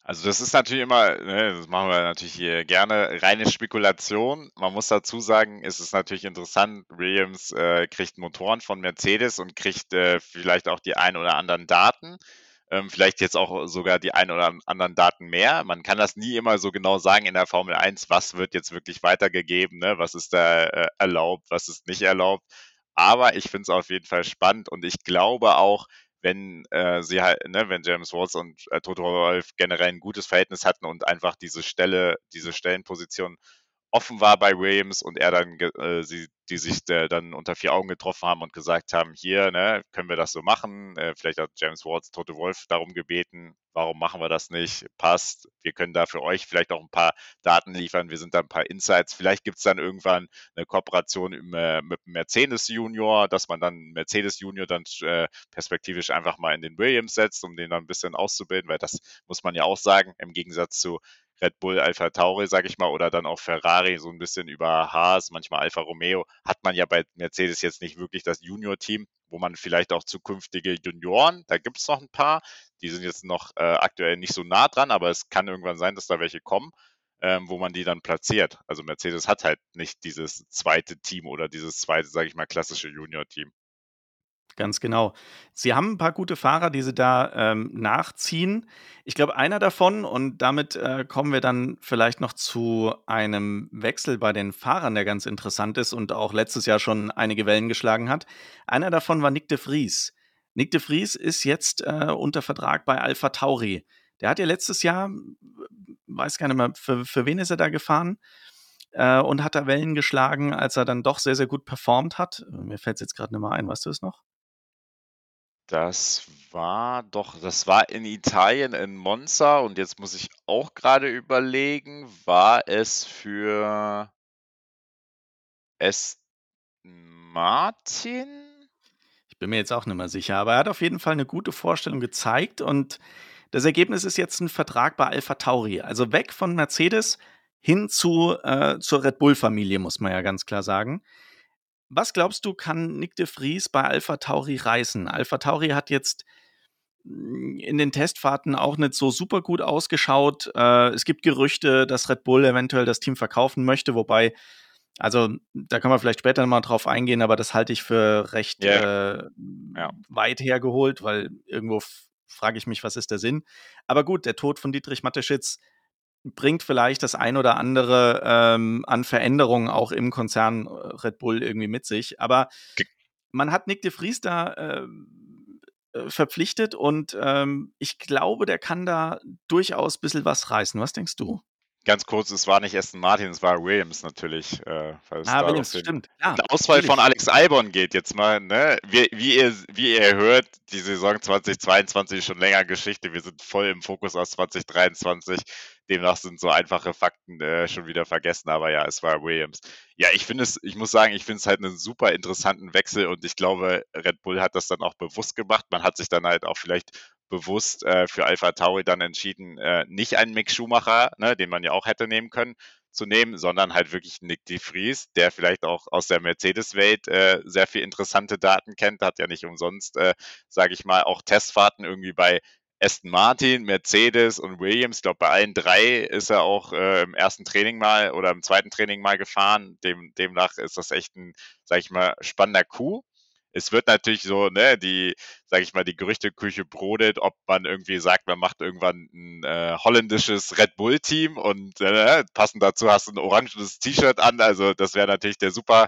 Also das ist natürlich immer, ne, das machen wir natürlich hier gerne, reine Spekulation. Man muss dazu sagen, es ist natürlich interessant, Williams äh, kriegt Motoren von Mercedes und kriegt äh, vielleicht auch die ein oder anderen Daten ähm, vielleicht jetzt auch sogar die ein oder anderen Daten mehr. Man kann das nie immer so genau sagen in der Formel 1, was wird jetzt wirklich weitergegeben, ne? was ist da äh, erlaubt, was ist nicht erlaubt. Aber ich finde es auf jeden Fall spannend und ich glaube auch, wenn äh, sie halt, ne, wenn James Watts und äh, Toto Wolf generell ein gutes Verhältnis hatten und einfach diese Stelle, diese Stellenposition offen war bei Williams und er dann, äh, sie, die sich äh, dann unter vier Augen getroffen haben und gesagt haben, hier, ne, können wir das so machen? Äh, vielleicht hat James Watts Tote Wolf darum gebeten, warum machen wir das nicht? Passt. Wir können da für euch vielleicht auch ein paar Daten liefern. Wir sind da ein paar Insights. Vielleicht gibt es dann irgendwann eine Kooperation im, äh, mit Mercedes Junior, dass man dann Mercedes Junior dann äh, perspektivisch einfach mal in den Williams setzt, um den dann ein bisschen auszubilden, weil das muss man ja auch sagen, im Gegensatz zu Red Bull, Alpha Tauri, sage ich mal, oder dann auch Ferrari so ein bisschen über Haas, manchmal Alfa Romeo, hat man ja bei Mercedes jetzt nicht wirklich das Junior-Team, wo man vielleicht auch zukünftige Junioren, da gibt es noch ein paar, die sind jetzt noch äh, aktuell nicht so nah dran, aber es kann irgendwann sein, dass da welche kommen, ähm, wo man die dann platziert. Also Mercedes hat halt nicht dieses zweite Team oder dieses zweite, sage ich mal, klassische Junior-Team. Ganz genau. Sie haben ein paar gute Fahrer, die sie da, ähm, nachziehen. Ich glaube, einer davon und damit, äh, kommen wir dann vielleicht noch zu einem Wechsel bei den Fahrern, der ganz interessant ist und auch letztes Jahr schon einige Wellen geschlagen hat. Einer davon war Nyck de Vries. Nyck de Vries ist jetzt, äh, unter Vertrag bei AlphaTauri. Der hat ja letztes Jahr, weiß gar nicht mehr, für für wen ist er da gefahren? Äh, und hat da Wellen geschlagen, als er dann doch sehr, sehr gut performt hat. Mir fällt's jetzt grad nicht mehr ein. Weißt du es noch? Das war doch das war in Italien in Monza und jetzt muss ich auch gerade überlegen, war es für Aston Martin? Ich bin mir jetzt auch nicht mehr sicher, aber er hat auf jeden Fall eine gute Vorstellung gezeigt und das Ergebnis ist jetzt ein Vertrag bei AlphaTauri. Also weg von Mercedes hin zu äh, zur Red Bull-Familie, muss man ja ganz klar sagen. Was glaubst du, kann Nyck de Vries bei AlphaTauri reißen? AlphaTauri hat jetzt hm, in den Testfahrten auch nicht so super gut ausgeschaut. Äh, es gibt Gerüchte, dass Red Bull eventuell das Team verkaufen möchte, wobei also, da können wir vielleicht später mal drauf eingehen, aber das halte ich für recht, Ja. äh, Ja. weit hergeholt, weil irgendwo frage ich mich, was ist der Sinn? Aber gut, der Tod von Dietrich Mateschitz bringt vielleicht das ein oder andere, ähm, an Veränderungen auch im Konzern, äh, Red Bull irgendwie mit sich. Aber man hat Nyck de Vries da, ähm, äh, verpflichtet und, ähm, ich glaube, der kann da durchaus bisschen was reißen. Was denkst du? Ganz kurz, es war nicht Aston Martin, es war Williams natürlich, äh, weil es Ah, Williams, stimmt. Ja, den Ausfall von. Alex Albon geht jetzt mal, ne? Wie wie ihr wie ihr hört, die Saison 2022 ist schon länger Geschichte. Wir sind voll im Fokus aus 2023. Demnach sind so einfache Fakten, äh, schon wieder vergessen, aber ja, es war Williams. Ja, ich finde es ich muss sagen, ich finde es halt 'nen super interessanten Wechsel und ich glaube, Red Bull hat das dann auch bewusst gemacht. Man hat sich dann halt auch vielleicht bewusst, äh, für AlphaTauri dann entschieden, äh, nicht einen Mick Schumacher, ne, den man ja auch hätte nehmen können, zu nehmen, sondern halt wirklich Nyck de Vries, der vielleicht auch aus der Mercedes-Welt, äh, sehr viel interessante Daten kennt. Hat ja nicht umsonst, äh, sage ich mal, auch Testfahrten irgendwie bei Aston Martin, Mercedes und Williams. Ich glaube, bei allen 3 ist er auch, äh, im 1. Training mal oder im 2. Training mal gefahren. Dem demnach ist das echt 'n, sage ich mal, spannender Coup. Es wird natürlich so, ne, die sage ich mal, die Gerüchteküche brodelt, ob man irgendwie sagt, man macht irgendwann 'n, äh, holländisches Red Bull-Team und, äh, passend dazu hast du 'n orangenes T-Shirt an. Also, das wäre natürlich der super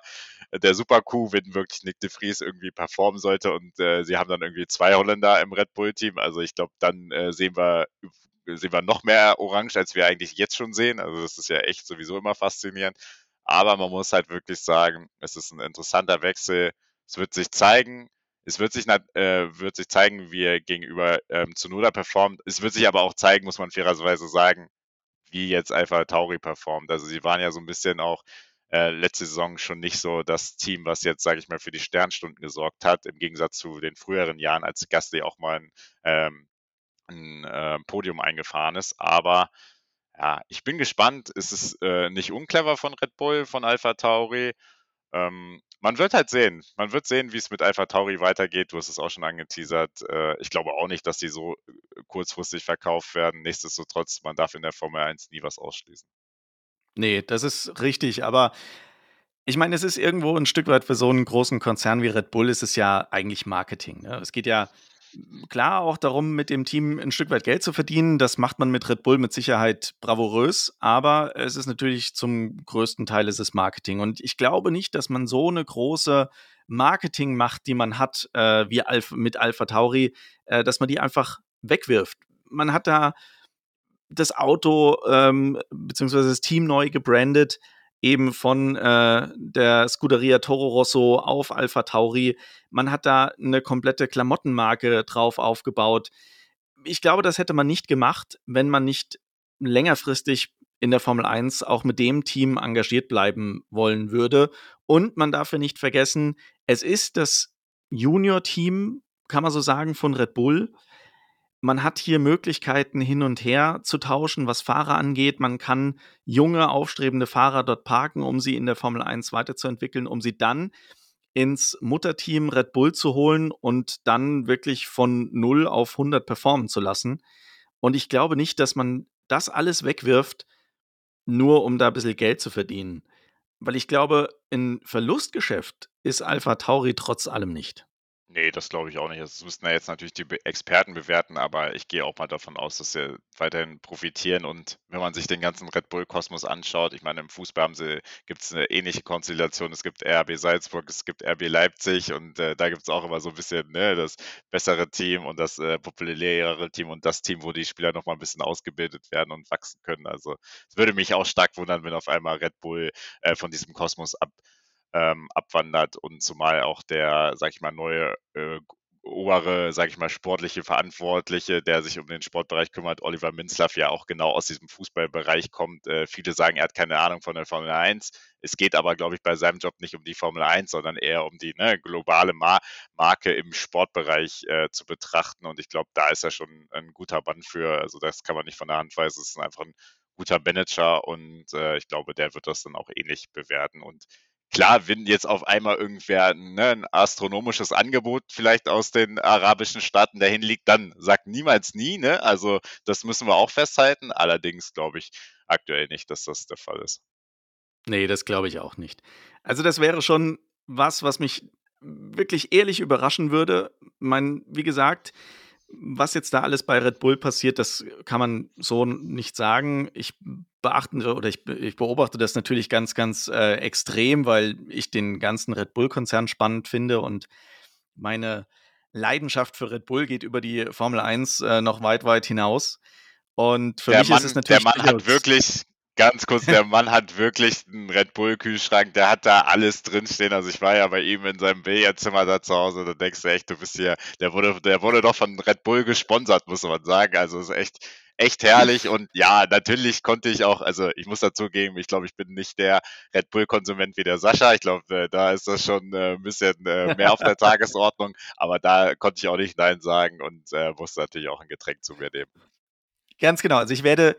der super Coup, wenn wirklich Nyck de Vries irgendwie performen sollte und, äh, sie haben dann irgendwie 2 Holländer im Red Bull-Team. Also, ich glaube, dann, äh, sehen wir sehen wir noch mehr Orange, als wir eigentlich jetzt schon sehen. Also, das ist ja echt sowieso immer faszinierend. Aber man muss halt wirklich sagen, es ist 'n interessanter Wechsel. Es wird sich zeigen. Es wird sich äh, wird sich zeigen, wie er gegenüber, ähm, Tsunoda performt. Es wird sich aber auch zeigen, muss man fairerweise sagen, wie jetzt AlphaTauri performt. Also, sie waren ja so 'n bisschen auch, äh, letzte Saison schon nicht so das Team, was jetzt, sage ich mal, für die Sternstunden gesorgt hat, im Gegensatz zu den früheren Jahren, als Gasly auch mal 'n, ähm 'n, äh, Podium eingefahren ist. Aber ja, ich bin gespannt. Es ist, äh, nicht unclever von Red Bull, von AlphaTauri. Ähm, man wird halt sehen. Man wird sehen, wie's mit AlphaTauri weitergeht. Du hast es auch schon angeteasert. Äh, ich glaube auch nicht, dass die so, äh, kurzfristig verkauft werden. Nichtsdestotrotz, man darf in der Formel 1 nie was ausschließen. Ne, das ist richtig, aber ich meine, es ist irgendwo 'n Stück weit für so 'n großen Konzern wie Red Bull ist es ja eigentlich Marketing, ne? Es geht ja, klar auch darum, mit dem Team 'n Stück weit Geld zu verdienen. Das macht man mit Red Bull mit Sicherheit bravourös, aber es ist natürlich zum größten Teil ist es Marketing. Und ich glaube nicht, dass man so 'ne große Marketingmacht, die man hat, äh, wie Alph mit AlphaTauri, äh, dass man die einfach wegwirft. Man hat da das Auto, ähm, beziehungsweise das Team neu gebrandet, eben von, äh, der Scuderia Toro Rosso auf AlphaTauri. Man hat da 'ne komplette Klamottenmarke drauf aufgebaut. Ich glaube, das hätte man nicht gemacht, wenn man nicht längerfristig in der Formel 1 auch mit dem Team engagiert bleiben wollen würde. Und man darf ja nicht vergessen, es ist das Junior-Team, kann man so sagen, von Red Bull. Man hat hier Möglichkeiten, hin und her zu tauschen, was Fahrer angeht. Man kann junge, aufstrebende Fahrer dort parken, um sie in der Formel 1 weiterzuentwickeln, um sie dann ins Mutterteam Red Bull zu holen und dann wirklich von 0 auf 100 performen zu lassen. Und ich glaube nicht, dass man das alles wegwirft, nur um da bissel Geld zu verdienen. Weil ich glaube, 'n Verlustgeschäft ist AlphaTauri trotz allem nicht. Nee, das glaube ich auch nicht. Das müssten ja jetzt natürlich die Experten bewerten, aber ich gehe auch mal davon aus, dass sie weiterhin profitieren. Und wenn man sich den ganzen Red Bull-Kosmos anschaut, ich meine, im Fußball gibt es eine ähnliche Konstellation. Es gibt RB Salzburg, es gibt RB Leipzig und äh, da gibt es auch immer so ein bisschen ne, das bessere Team und das äh, populärere Team und das Team, wo die Spieler nochmal ein bisschen ausgebildet werden und wachsen können. Also es würde mich auch stark wundern, wenn auf einmal Red Bull äh, von diesem Kosmos ab ähm, abwandert und zumal auch der, sag ich mal, neue äh, obere, sag ich mal, sportliche Verantwortliche, der sich um den Sportbereich kümmert, Oliver Minzlaff, ja auch genau aus diesem Fußballbereich kommt. Äh, viele sagen, er hat keine Ahnung von der Formel 1. Es geht aber, glaube ich, bei seinem Job nicht um die Formel 1, sondern eher um die ne, globale Mar Marke im Sportbereich äh, zu betrachten. Und ich glaube, da ist er schon ein guter Mann für. Also das kann man nicht von der Hand weisen. Es ist einfach ein guter Manager und äh, ich glaube, der wird das dann auch ähnlich bewerten. Und klar, wenn jetzt auf einmal irgendwer ne, ein astronomisches Angebot vielleicht aus den arabischen Staaten dahin liegt, dann sagt niemals nie. Ne? Also das müssen wir auch festhalten. Allerdings glaube ich aktuell nicht, dass das der Fall ist. Nee, das glaube ich auch nicht. Also das wäre schon was, was mich wirklich ehrlich überraschen würde. Mein, wie gesagt, was jetzt da alles bei Red Bull passiert, das kann man so nicht sagen. Ich beachte oder ich, ich beobachte das natürlich ganz, ganz äh, extrem, weil ich den ganzen Red Bull-Konzern spannend finde und meine Leidenschaft für Red Bull geht über die Formel 1 äh, noch weit, weit hinaus. Und für der mich Mann, ist es natürlich. Der Mann hat wirklich Ganz kurz, der Mann hat wirklich einen Red Bull-Kühlschrank, der hat da alles drinstehen. Also ich war ja bei ihm in seinem Billardzimmer da zu Hause, da denkst du echt, du bist hier, der wurde, der wurde doch von Red Bull gesponsert, muss man sagen. Also ist echt, echt herrlich. Und ja, natürlich konnte ich auch, also ich muss dazugeben, ich glaube, ich bin nicht der Red Bull-Konsument wie der Sascha. Ich glaube, äh, da ist das schon äh, ein bisschen äh, mehr auf der Tagesordnung. Aber da konnte ich auch nicht Nein sagen und musste natürlich auch ein Getränk zu mir nehmen. Ganz genau. Also ich werde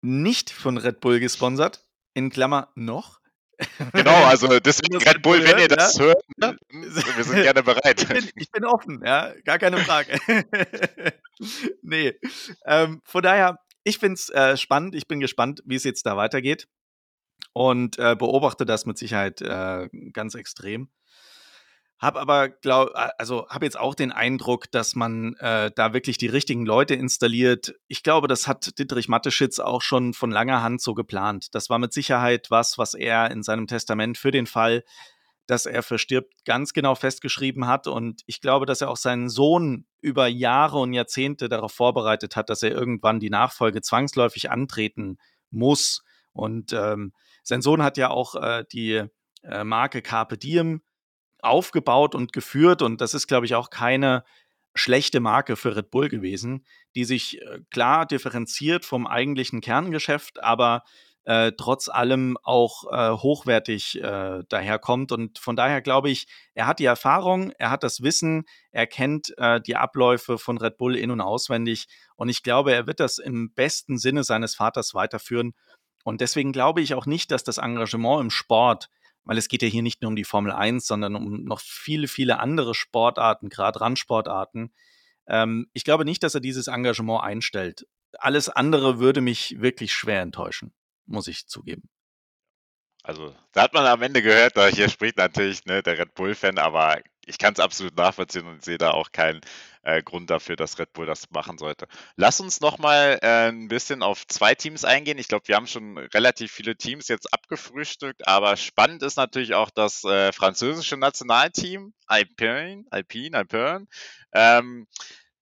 nicht von Red Bull gesponsert. In Klammer noch. Genau, also deswegen Red Bull, wenn ihr das ja? hört, ne, wir sind gerne bereit. Ich bin, ich bin, offen, ja, gar keine Frage. nee, ähm, von daher, ich finde es äh, spannend. Ich bin gespannt, wie es jetzt da weitergeht und äh, beobachte das mit Sicherheit äh, ganz extrem. Hab aber, glaub, also habe jetzt auch den Eindruck, dass man äh, da wirklich die richtigen Leute installiert. Ich glaube, das hat Dietrich Matteschitz auch schon von langer Hand so geplant. Das war mit Sicherheit was, was er in seinem Testament für den Fall, dass er verstirbt, ganz genau festgeschrieben hat. Und ich glaube, dass er auch seinen Sohn über Jahre und Jahrzehnte darauf vorbereitet hat, dass er irgendwann die Nachfolge zwangsläufig antreten muss. Und ähm, sein Sohn hat ja auch äh, die äh, Marke Carpe Diem aufgebaut und geführt. Und das ist, glaube ich, auch keine schlechte Marke für Red Bull gewesen, die sich äh, klar differenziert vom eigentlichen Kerngeschäft, aber äh, trotz allem auch äh, hochwertig äh, daherkommt. Und von daher glaube ich, er hat die Erfahrung, er hat das Wissen, er kennt äh, die Abläufe von Red Bull in und auswendig. Und ich glaube, er wird das im besten Sinne seines Vaters weiterführen. Und deswegen glaube ich auch nicht, dass das Engagement im Sport weil es geht ja hier nicht nur um die Formel 1, sondern um noch viele, viele andere Sportarten, gerade Randsportarten. Ähm, ich glaube nicht, dass er dieses Engagement einstellt. Alles andere würde mich wirklich schwer enttäuschen, muss ich zugeben. Also, da hat man am Ende gehört, da hier spricht natürlich ne, der Red Bull-Fan, aber ich kann es absolut nachvollziehen und sehe da auch keinen äh, Grund dafür, dass Red Bull das machen sollte. Lass uns nochmal äh, ein bisschen auf zwei Teams eingehen. Ich glaube, wir haben schon relativ viele Teams jetzt abgefrühstückt, aber spannend ist natürlich auch das äh, französische Nationalteam, Alpine, Alpine, Alpine. Ähm,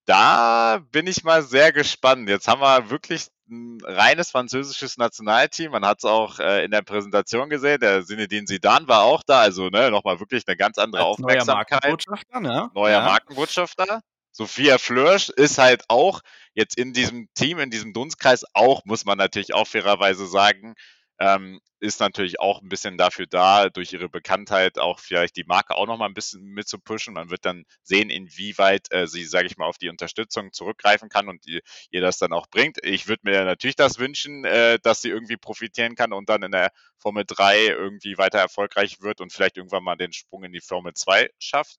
da bin ich mal sehr gespannt. Jetzt haben wir wirklich ein reines französisches Nationalteam. Man hat es auch äh, in der Präsentation gesehen. Der Zinedine Zidane war auch da. Also ne, nochmal wirklich eine ganz andere Als Aufmerksamkeit. Neuer Markenbotschafter, ne? Neuer ja. Markenbotschafter. Sophia Flörsch ist halt auch jetzt in diesem Team, in diesem Dunstkreis auch, muss man natürlich auch fairerweise sagen, ähm, ist natürlich auch ein bisschen dafür da, durch ihre Bekanntheit auch vielleicht die Marke auch noch mal ein bisschen mit zu pushen. Man wird dann sehen, inwieweit äh, sie, sage ich mal, auf die Unterstützung zurückgreifen kann und die, ihr das dann auch bringt. Ich würde mir natürlich das wünschen, äh, dass sie irgendwie profitieren kann und dann in der Formel 3 irgendwie weiter erfolgreich wird und vielleicht irgendwann mal den Sprung in die Formel 2 schafft.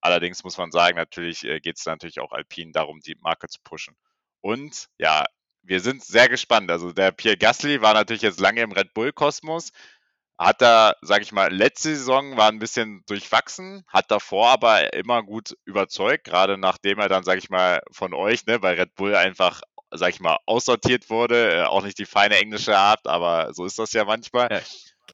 Allerdings muss man sagen, natürlich äh, geht es natürlich auch Alpine darum, die Marke zu pushen. Und ja, wir sind sehr gespannt. Also der Pierre Gasly war natürlich jetzt lange im Red Bull-Kosmos, hat da, sag ich mal, letzte Saison war ein bisschen durchwachsen, hat davor aber immer gut überzeugt, gerade nachdem er dann, sag ich mal, von euch, ne, bei Red Bull einfach, sag ich mal, aussortiert wurde. Äh, auch nicht die feine englische Art, aber so ist das ja manchmal. Ja.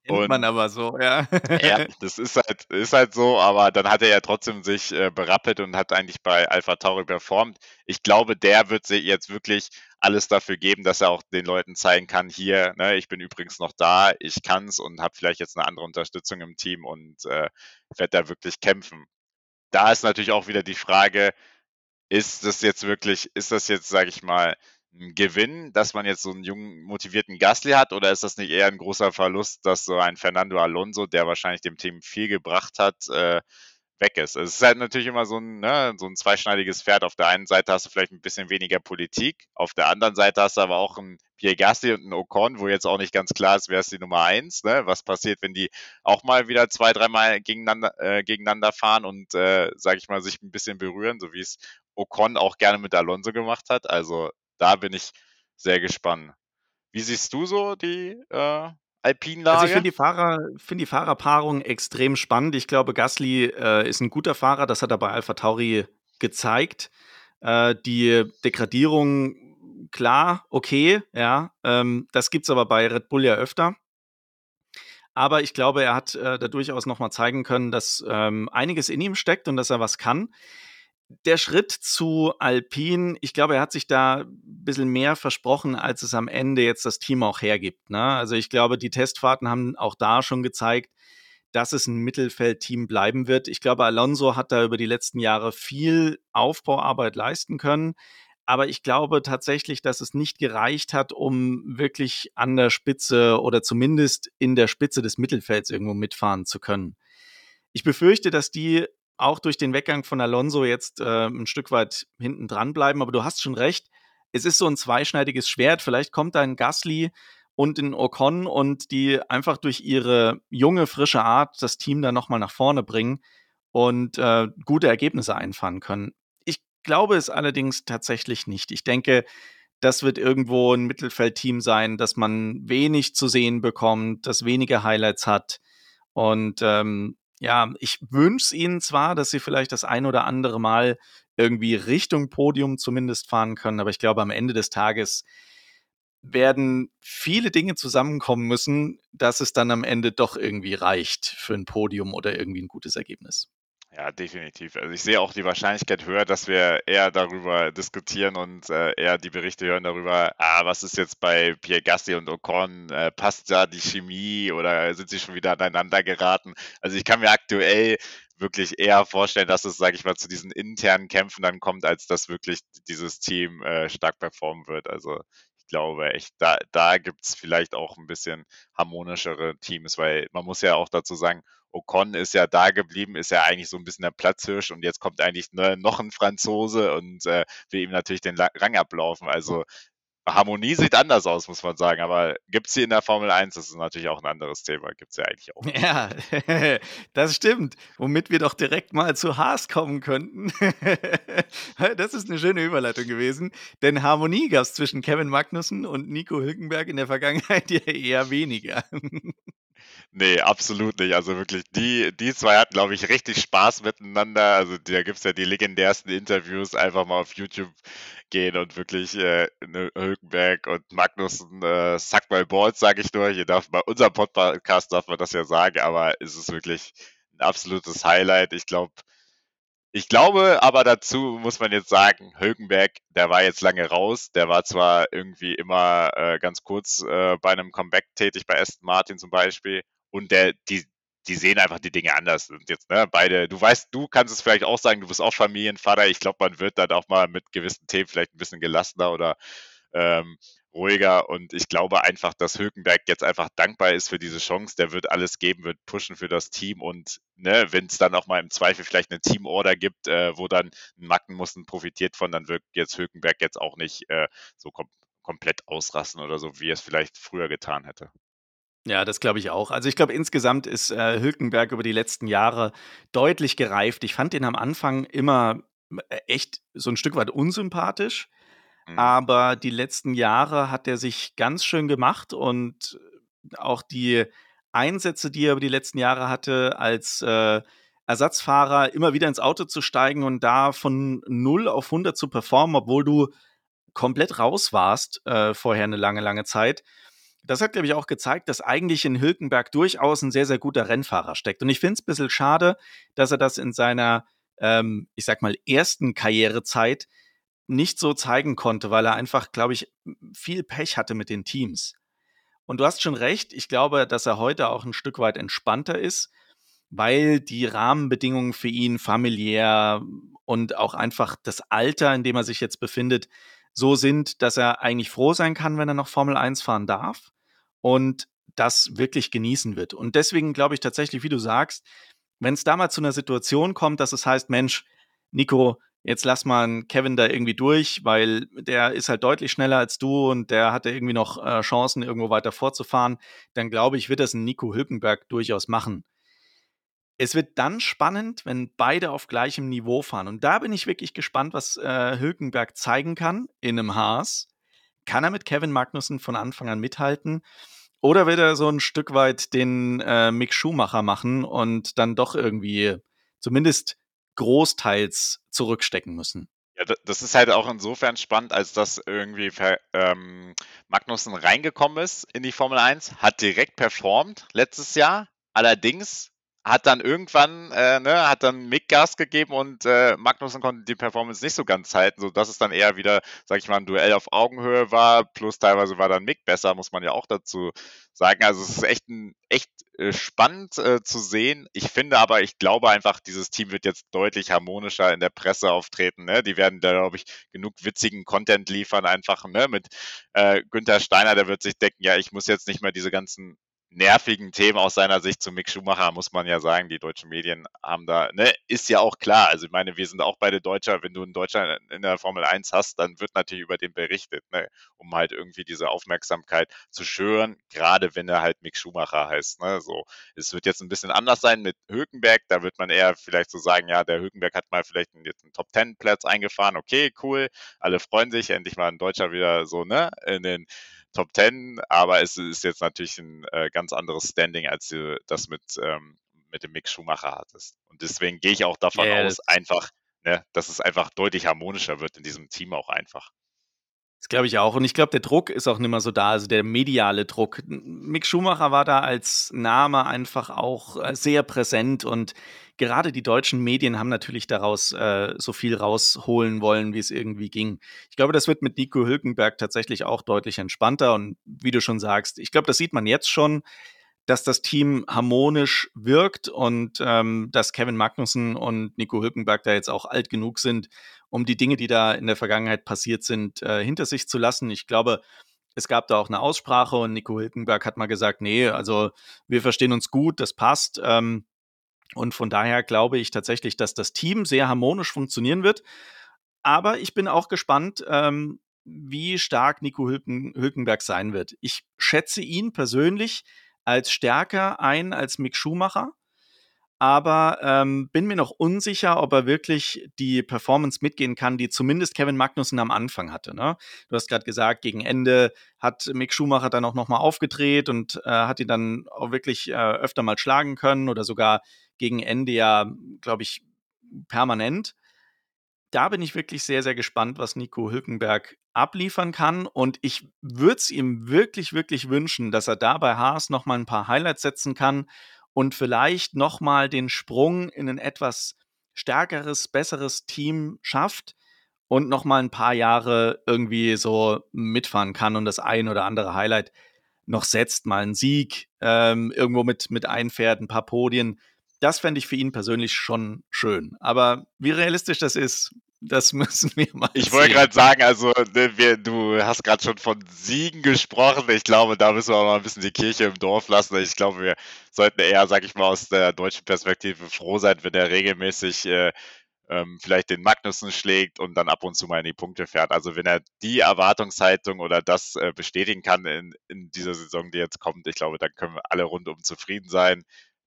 Kennt und, man aber so, ja. ja, das ist halt, ist halt so, aber dann hat er ja trotzdem sich äh, berappelt und hat eigentlich bei Alpha Tauri performt. Ich glaube, der wird sich jetzt wirklich alles dafür geben, dass er auch den Leuten zeigen kann, hier, ne, ich bin übrigens noch da, ich kann's und habe vielleicht jetzt eine andere Unterstützung im Team und äh, werde da wirklich kämpfen. Da ist natürlich auch wieder die Frage, ist das jetzt wirklich, ist das jetzt, sage ich mal, Gewinn, dass man jetzt so einen jungen, motivierten Gasly hat, oder ist das nicht eher ein großer Verlust, dass so ein Fernando Alonso, der wahrscheinlich dem Team viel gebracht hat, äh, weg ist. Es ist halt natürlich immer so ein, ne, so ein zweischneidiges Pferd. Auf der einen Seite hast du vielleicht ein bisschen weniger Politik, auf der anderen Seite hast du aber auch einen Pierre Gasly und einen Ocon, wo jetzt auch nicht ganz klar ist, wer ist die Nummer eins, ne? Was passiert, wenn die auch mal wieder zwei, dreimal gegeneinander, äh, gegeneinander fahren und, äh, sag ich mal, sich ein bisschen berühren, so wie es Ocon auch gerne mit Alonso gemacht hat. Also da bin ich sehr gespannt. Wie siehst du so die äh, Alpinlage? Also ich finde die, Fahrer, find die Fahrerpaarung extrem spannend. Ich glaube, Gasly äh, ist ein guter Fahrer. Das hat er bei Alpha Tauri gezeigt. Äh, die Degradierung, klar, okay, ja. Ähm, das gibt es aber bei Red Bull ja öfter. Aber ich glaube, er hat äh, da durchaus nochmal zeigen können, dass ähm, einiges in ihm steckt und dass er was kann der Schritt zu Alpine, ich glaube, er hat sich da ein bisschen mehr versprochen, als es am Ende jetzt das Team auch hergibt. Ne? Also ich glaube, die Testfahrten haben auch da schon gezeigt, dass es ein Mittelfeldteam bleiben wird. Ich glaube, Alonso hat da über die letzten Jahre viel Aufbauarbeit leisten können. Aber ich glaube tatsächlich, dass es nicht gereicht hat, um wirklich an der Spitze oder zumindest in der Spitze des Mittelfelds irgendwo mitfahren zu können. Ich befürchte, dass die auch durch den Weggang von Alonso jetzt äh, ein Stück weit hinten dran bleiben. Aber du hast schon recht, es ist so ein zweischneidiges Schwert. Vielleicht kommt da ein Gasly und ein Ocon und die einfach durch ihre junge, frische Art das Team dann nochmal nach vorne bringen und äh, gute Ergebnisse einfahren können. Ich glaube es allerdings tatsächlich nicht. Ich denke, das wird irgendwo ein Mittelfeldteam sein, dass man wenig zu sehen bekommt, das wenige Highlights hat. Und ähm, ja, ich wünsche ihnen zwar, dass sie vielleicht das ein oder andere Mal irgendwie Richtung Podium zumindest fahren können, aber ich glaube, am Ende des Tages werden viele Dinge zusammenkommen müssen, dass es dann am Ende doch irgendwie reicht für ein Podium oder irgendwie ein gutes Ergebnis. Ja, definitiv. Also ich sehe auch die Wahrscheinlichkeit höher, dass wir eher darüber diskutieren und äh, eher die Berichte hören darüber, ah, was ist jetzt bei Pierre Gassi und Ocon, äh, passt da die Chemie oder sind sie schon wieder aneinander geraten? Also ich kann mir aktuell wirklich eher vorstellen, dass es, sage ich mal, zu diesen internen Kämpfen dann kommt, als dass wirklich dieses Team äh, stark performen wird. Also ich glaube echt, da, da gibt es vielleicht auch ein bisschen harmonischere Teams, weil man muss ja auch dazu sagen, Ocon ist ja da geblieben, ist ja eigentlich so ein bisschen der Platzhirsch und jetzt kommt eigentlich ne, noch ein Franzose und äh, will ihm natürlich den Rang ablaufen. Also Harmonie sieht anders aus, muss man sagen, aber gibt es sie in der Formel 1? Das ist natürlich auch ein anderes Thema, gibt es ja eigentlich auch. Ja, das stimmt. Womit wir doch direkt mal zu Haas kommen könnten. das ist eine schöne Überleitung gewesen, denn Harmonie gab es zwischen Kevin Magnussen und Nico Hülkenberg in der Vergangenheit ja eher weniger. Nee, absolut nicht. Also wirklich, die, die zwei hatten, glaube ich, richtig Spaß miteinander. Also da gibt es ja die legendärsten Interviews, einfach mal auf YouTube gehen und wirklich äh, ne, Hülkenberg und Magnussen, äh, suck my balls, sage ich nur. Hier darf bei unserem Podcast darf man das ja sagen, aber es ist wirklich ein absolutes Highlight. Ich glaube, ich glaube aber dazu muss man jetzt sagen, Hülkenberg, der war jetzt lange raus. Der war zwar irgendwie immer äh, ganz kurz äh, bei einem Comeback tätig, bei Aston Martin zum Beispiel. Und der, die, die sehen einfach die Dinge anders. Und jetzt, ne, beide, du weißt, du kannst es vielleicht auch sagen, du bist auch Familienvater. Ich glaube, man wird dann auch mal mit gewissen Themen vielleicht ein bisschen gelassener oder ähm, ruhiger und ich glaube einfach, dass Hülkenberg jetzt einfach dankbar ist für diese Chance. Der wird alles geben, wird pushen für das Team und ne, wenn es dann auch mal im Zweifel vielleicht eine Teamorder gibt, äh, wo dann Mackenmussen profitiert von, dann wird jetzt Hülkenberg jetzt auch nicht äh, so kom komplett ausrasten oder so, wie er es vielleicht früher getan hätte. Ja, das glaube ich auch. Also ich glaube, insgesamt ist äh, Hülkenberg über die letzten Jahre deutlich gereift. Ich fand ihn am Anfang immer äh, echt so ein Stück weit unsympathisch. Mhm. Aber die letzten Jahre hat er sich ganz schön gemacht und auch die Einsätze, die er über die letzten Jahre hatte, als äh, Ersatzfahrer immer wieder ins Auto zu steigen und da von 0 auf 100 zu performen, obwohl du komplett raus warst äh, vorher eine lange, lange Zeit. Das hat, glaube ich, auch gezeigt, dass eigentlich in Hülkenberg durchaus ein sehr, sehr guter Rennfahrer steckt. Und ich finde es ein bisschen schade, dass er das in seiner, ähm, ich sag mal, ersten Karrierezeit nicht so zeigen konnte, weil er einfach, glaube ich, viel Pech hatte mit den Teams. Und du hast schon recht, ich glaube, dass er heute auch ein Stück weit entspannter ist, weil die Rahmenbedingungen für ihn familiär und auch einfach das Alter, in dem er sich jetzt befindet, so sind, dass er eigentlich froh sein kann, wenn er noch Formel 1 fahren darf und das wirklich genießen wird. Und deswegen glaube ich tatsächlich, wie du sagst, wenn es da mal zu einer Situation kommt, dass es heißt, Mensch, Nico, jetzt lass mal Kevin da irgendwie durch, weil der ist halt deutlich schneller als du und der hatte irgendwie noch äh, Chancen, irgendwo weiter vorzufahren, dann glaube ich, wird das ein Nico Hülkenberg durchaus machen. Es wird dann spannend, wenn beide auf gleichem Niveau fahren. Und da bin ich wirklich gespannt, was äh, Hülkenberg zeigen kann in einem Haas. Kann er mit Kevin Magnussen von Anfang an mithalten? Oder wird er so ein Stück weit den äh, Mick Schumacher machen und dann doch irgendwie zumindest großteils zurückstecken müssen? Ja, das ist halt auch insofern spannend, als dass irgendwie ähm, Magnussen reingekommen ist in die Formel 1, hat direkt performt letztes Jahr. Allerdings hat dann irgendwann, äh, ne, hat dann Mick Gas gegeben und äh, Magnussen konnte die Performance nicht so ganz halten, sodass es dann eher wieder, sag ich mal, ein Duell auf Augenhöhe war, plus teilweise war dann Mick besser, muss man ja auch dazu sagen. Also es ist echt ein, echt äh, spannend äh, zu sehen. Ich finde aber, ich glaube einfach, dieses Team wird jetzt deutlich harmonischer in der Presse auftreten. Ne? Die werden da, glaube ich, genug witzigen Content liefern, einfach ne? mit äh, Günther Steiner, der wird sich denken, ja, ich muss jetzt nicht mehr diese ganzen nervigen Themen aus seiner Sicht zu Mick Schumacher, muss man ja sagen. Die deutschen Medien haben da, ne, ist ja auch klar. Also ich meine, wir sind auch beide Deutscher. Wenn du einen Deutscher in der Formel 1 hast, dann wird natürlich über den berichtet, ne, um halt irgendwie diese Aufmerksamkeit zu schüren, gerade wenn er halt Mick Schumacher heißt. Ne, so. Es wird jetzt ein bisschen anders sein mit Hülkenberg. Da wird man eher vielleicht so sagen, ja, der Hülkenberg hat mal vielleicht jetzt einen Top Ten Platz eingefahren. Okay, cool. Alle freuen sich, endlich mal ein Deutscher wieder so, ne, in den Top 10, aber es ist jetzt natürlich ein äh, ganz anderes Standing, als du das mit, ähm, mit dem Mick Schumacher hattest. Und deswegen gehe ich auch davon yeah, aus, einfach, ne, dass es einfach deutlich harmonischer wird in diesem Team auch einfach. Das glaube ich auch. Und ich glaube, der Druck ist auch nicht mehr so da, also der mediale Druck. Mick Schumacher war da als Name einfach auch äh, sehr präsent und gerade die deutschen Medien haben natürlich daraus äh, so viel rausholen wollen, wie es irgendwie ging. Ich glaube, das wird mit Nico Hülkenberg tatsächlich auch deutlich entspannter und wie du schon sagst, ich glaube, das sieht man jetzt schon dass das Team harmonisch wirkt und ähm, dass Kevin Magnussen und Nico Hülkenberg da jetzt auch alt genug sind, um die Dinge, die da in der Vergangenheit passiert sind, äh, hinter sich zu lassen. Ich glaube, es gab da auch eine Aussprache und Nico Hülkenberg hat mal gesagt, nee, also wir verstehen uns gut, das passt. Ähm, und von daher glaube ich tatsächlich, dass das Team sehr harmonisch funktionieren wird. Aber ich bin auch gespannt, ähm, wie stark Nico Hülken, Hülkenberg sein wird. Ich schätze ihn persönlich als stärker ein als Mick Schumacher. Aber ähm, bin mir noch unsicher, ob er wirklich die Performance mitgehen kann, die zumindest Kevin Magnussen am Anfang hatte. Ne? Du hast gerade gesagt, gegen Ende hat Mick Schumacher dann auch nochmal aufgedreht und äh, hat ihn dann auch wirklich äh, öfter mal schlagen können oder sogar gegen Ende ja, glaube ich, permanent da bin ich wirklich sehr, sehr gespannt, was Nico Hülkenberg abliefern kann. Und ich würde es ihm wirklich, wirklich wünschen, dass er da bei Haas nochmal ein paar Highlights setzen kann und vielleicht nochmal den Sprung in ein etwas stärkeres, besseres Team schafft und nochmal ein paar Jahre irgendwie so mitfahren kann und das ein oder andere Highlight noch setzt, mal einen Sieg ähm, irgendwo mit, mit einfährt, ein paar Podien das fände ich für ihn persönlich schon schön. Aber wie realistisch das ist, das müssen wir mal. Ich wollte gerade sagen, also ne, wir, du hast gerade schon von Siegen gesprochen. Ich glaube, da müssen wir auch mal ein bisschen die Kirche im Dorf lassen. Ich glaube, wir sollten eher, sag ich mal, aus der deutschen Perspektive froh sein, wenn er regelmäßig äh, ähm, vielleicht den Magnussen schlägt und dann ab und zu mal in die Punkte fährt. Also wenn er die Erwartungshaltung oder das äh, bestätigen kann in, in dieser Saison, die jetzt kommt, ich glaube, dann können wir alle rundum zufrieden sein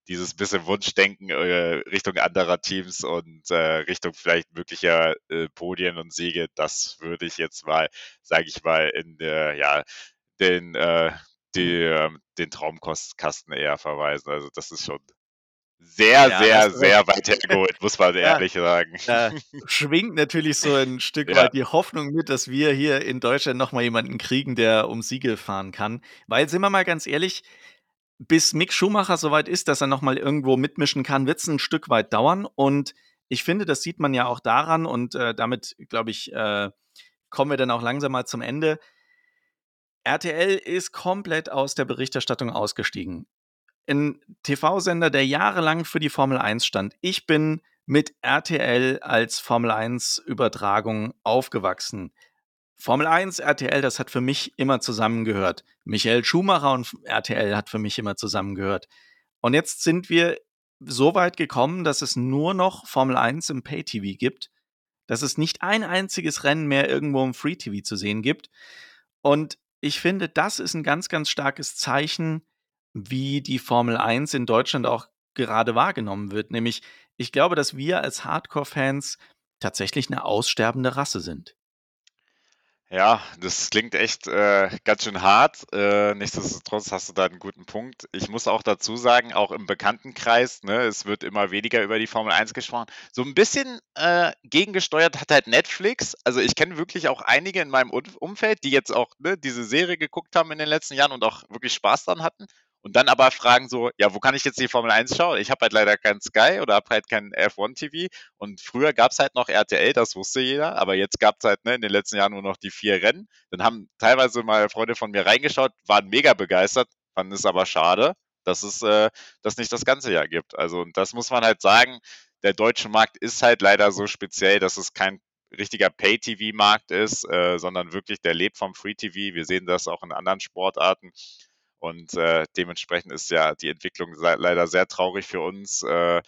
dieses bisschen Wunschdenken äh, Richtung anderer Teams und äh, Richtung vielleicht möglicher äh, Podien und Siege, das würde ich jetzt mal, sage ich mal, in der, ja, den, äh, die, äh, den Traumkasten eher verweisen. Also das ist schon sehr, ja, sehr, sehr weit hergeholt, muss man ehrlich sagen. Da schwingt natürlich so ein Stück ja. weit die Hoffnung mit, dass wir hier in Deutschland nochmal jemanden kriegen, der um Siegel fahren kann. Weil, sind wir mal ganz ehrlich, bis Mick Schumacher soweit ist, dass er nochmal irgendwo mitmischen kann, wird es ein Stück weit dauern. Und ich finde, das sieht man ja auch daran und äh, damit, glaube ich, äh, kommen wir dann auch langsam mal zum Ende. RTL ist komplett aus der Berichterstattung ausgestiegen. Ein TV-Sender, der jahrelang für die Formel 1 stand. Ich bin mit RTL als Formel 1-Übertragung aufgewachsen. Formel 1, RTL, das hat für mich immer zusammengehört. Michael Schumacher und RTL hat für mich immer zusammengehört. Und jetzt sind wir so weit gekommen, dass es nur noch Formel 1 im Pay-TV gibt, dass es nicht ein einziges Rennen mehr irgendwo im Free-TV zu sehen gibt. Und ich finde, das ist ein ganz, ganz starkes Zeichen, wie die Formel 1 in Deutschland auch gerade wahrgenommen wird. Nämlich, ich glaube, dass wir als Hardcore-Fans tatsächlich eine aussterbende Rasse sind. Ja, das klingt echt äh, ganz schön hart. Äh, nichtsdestotrotz hast du da einen guten Punkt. Ich muss auch dazu sagen, auch im Bekanntenkreis, ne, es wird immer weniger über die Formel 1 gesprochen. So ein bisschen äh, gegengesteuert hat halt Netflix. Also ich kenne wirklich auch einige in meinem Umfeld, die jetzt auch ne, diese Serie geguckt haben in den letzten Jahren und auch wirklich Spaß dran hatten und dann aber fragen so, ja, wo kann ich jetzt die Formel 1 schauen? Ich habe halt leider kein Sky oder habe halt kein F1 TV und früher gab es halt noch RTL, das wusste jeder, aber jetzt gab es halt ne, in den letzten Jahren nur noch die vier Rennen. Dann haben teilweise mal Freunde von mir reingeschaut, waren mega begeistert, fanden es aber schade, dass es äh, das nicht das ganze Jahr gibt. Also und das muss man halt sagen, der deutsche Markt ist halt leider so speziell, dass es kein richtiger Pay-TV-Markt ist, äh, sondern wirklich, der lebt vom Free-TV. Wir sehen das auch in anderen Sportarten. Und äh, dementsprechend ist ja die Entwicklung leider sehr traurig für uns äh,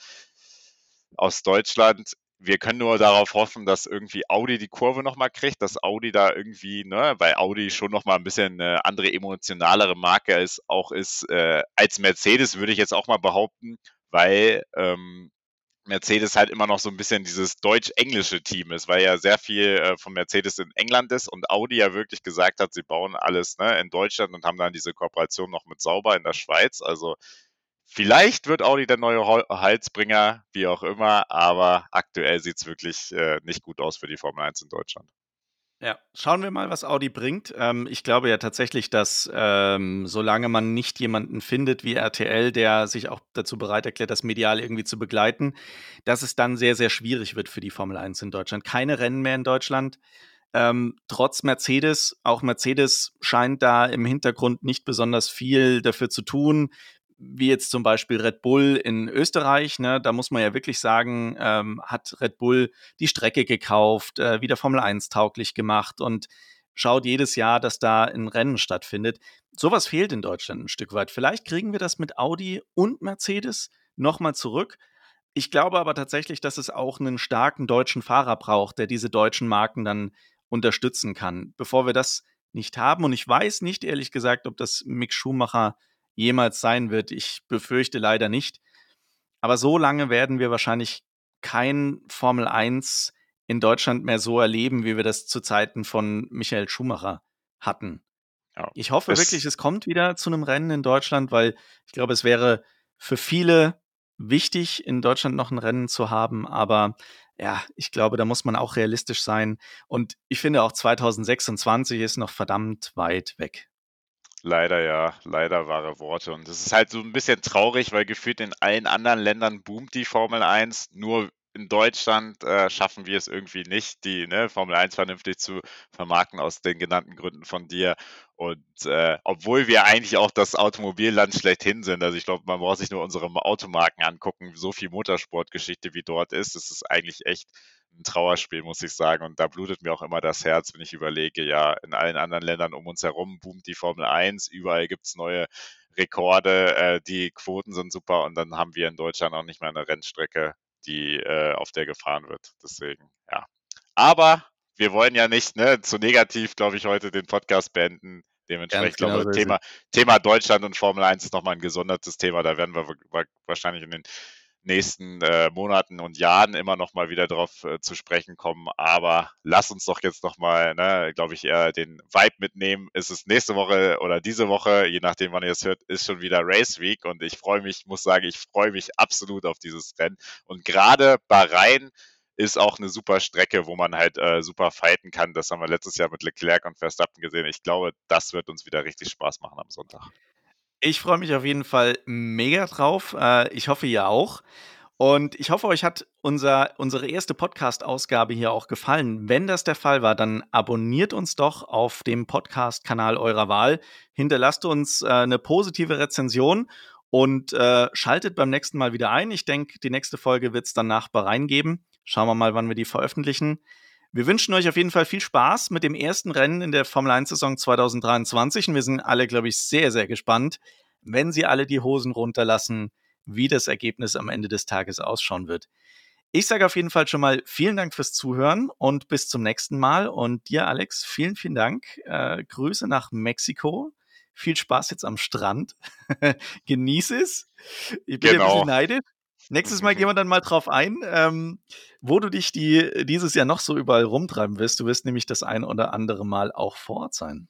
aus Deutschland. Wir können nur darauf hoffen, dass irgendwie Audi die Kurve nochmal kriegt, dass Audi da irgendwie, ne, weil Audi schon nochmal ein bisschen eine andere emotionalere Marke ist, auch ist äh, als Mercedes, würde ich jetzt auch mal behaupten, weil ähm, Mercedes halt immer noch so ein bisschen dieses deutsch-englische Team ist, weil ja sehr viel äh, von Mercedes in England ist und Audi ja wirklich gesagt hat, sie bauen alles ne, in Deutschland und haben dann diese Kooperation noch mit Sauber in der Schweiz. Also vielleicht wird Audi der neue Halsbringer, wie auch immer, aber aktuell sieht es wirklich äh, nicht gut aus für die Formel 1 in Deutschland. Ja, schauen wir mal, was Audi bringt. Ähm, ich glaube ja tatsächlich, dass ähm, solange man nicht jemanden findet wie RTL, der sich auch dazu bereit erklärt, das medial irgendwie zu begleiten, dass es dann sehr, sehr schwierig wird für die Formel 1 in Deutschland. Keine Rennen mehr in Deutschland. Ähm, trotz Mercedes, auch Mercedes scheint da im Hintergrund nicht besonders viel dafür zu tun wie jetzt zum Beispiel Red Bull in Österreich, ne, da muss man ja wirklich sagen, ähm, hat Red Bull die Strecke gekauft, äh, wieder Formel 1 tauglich gemacht und schaut jedes Jahr, dass da ein Rennen stattfindet. Sowas fehlt in Deutschland ein Stück weit. Vielleicht kriegen wir das mit Audi und Mercedes nochmal zurück. Ich glaube aber tatsächlich, dass es auch einen starken deutschen Fahrer braucht, der diese deutschen Marken dann unterstützen kann. Bevor wir das nicht haben, und ich weiß nicht ehrlich gesagt, ob das Mick Schumacher jemals sein wird. Ich befürchte leider nicht. Aber so lange werden wir wahrscheinlich kein Formel 1 in Deutschland mehr so erleben, wie wir das zu Zeiten von Michael Schumacher hatten. Ja, ich hoffe wirklich, es kommt wieder zu einem Rennen in Deutschland, weil ich glaube, es wäre für viele wichtig, in Deutschland noch ein Rennen zu haben. Aber ja, ich glaube, da muss man auch realistisch sein. Und ich finde auch 2026 ist noch verdammt weit weg. Leider ja, leider wahre Worte. Und es ist halt so ein bisschen traurig, weil gefühlt in allen anderen Ländern boomt die Formel 1. Nur in Deutschland äh, schaffen wir es irgendwie nicht, die ne, Formel 1 vernünftig zu vermarkten aus den genannten Gründen von dir. Und äh, obwohl wir eigentlich auch das Automobilland schlechthin sind, also ich glaube, man braucht sich nur unsere Automarken angucken, so viel Motorsportgeschichte wie dort ist, es ist eigentlich echt ein Trauerspiel, muss ich sagen. Und da blutet mir auch immer das Herz, wenn ich überlege, ja, in allen anderen Ländern um uns herum boomt die Formel 1, überall gibt es neue Rekorde, äh, die Quoten sind super und dann haben wir in Deutschland auch nicht mehr eine Rennstrecke, die äh, auf der gefahren wird. Deswegen, ja. Aber wir wollen ja nicht ne, zu negativ, glaube ich, heute den Podcast beenden. Dementsprechend, genau glaube ich, Thema, Thema Deutschland und Formel 1 ist nochmal ein gesondertes Thema. Da werden wir wahrscheinlich in den nächsten äh, Monaten und Jahren immer noch mal wieder darauf äh, zu sprechen kommen. Aber lass uns doch jetzt noch mal, ne, glaube ich, eher den Vibe mitnehmen. Ist es nächste Woche oder diese Woche, je nachdem, wann ihr es hört, ist schon wieder Race Week und ich freue mich, muss sagen, ich freue mich absolut auf dieses Rennen. Und gerade Bahrain ist auch eine super Strecke, wo man halt äh, super fighten kann. Das haben wir letztes Jahr mit Leclerc und Verstappen gesehen. Ich glaube, das wird uns wieder richtig Spaß machen am Sonntag. Ich freue mich auf jeden Fall mega drauf. Äh, ich hoffe, ihr auch. Und ich hoffe, euch hat unser, unsere erste Podcast-Ausgabe hier auch gefallen. Wenn das der Fall war, dann abonniert uns doch auf dem Podcast-Kanal eurer Wahl. Hinterlasst uns äh, eine positive Rezension und äh, schaltet beim nächsten Mal wieder ein. Ich denke, die nächste Folge wird es dann nach Bahrain geben. Schauen wir mal, wann wir die veröffentlichen. Wir wünschen euch auf jeden Fall viel Spaß mit dem ersten Rennen in der Formel 1-Saison 2023 und wir sind alle, glaube ich, sehr, sehr gespannt, wenn sie alle die Hosen runterlassen, wie das Ergebnis am Ende des Tages ausschauen wird. Ich sage auf jeden Fall schon mal vielen Dank fürs Zuhören und bis zum nächsten Mal. Und dir, Alex, vielen, vielen Dank. Äh, Grüße nach Mexiko. Viel Spaß jetzt am Strand. Genieß es. Ich bin genau. ein bisschen neidisch. Nächstes Mal gehen wir dann mal drauf ein, ähm, wo du dich die, dieses Jahr noch so überall rumtreiben wirst. Du wirst nämlich das ein oder andere Mal auch vor Ort sein.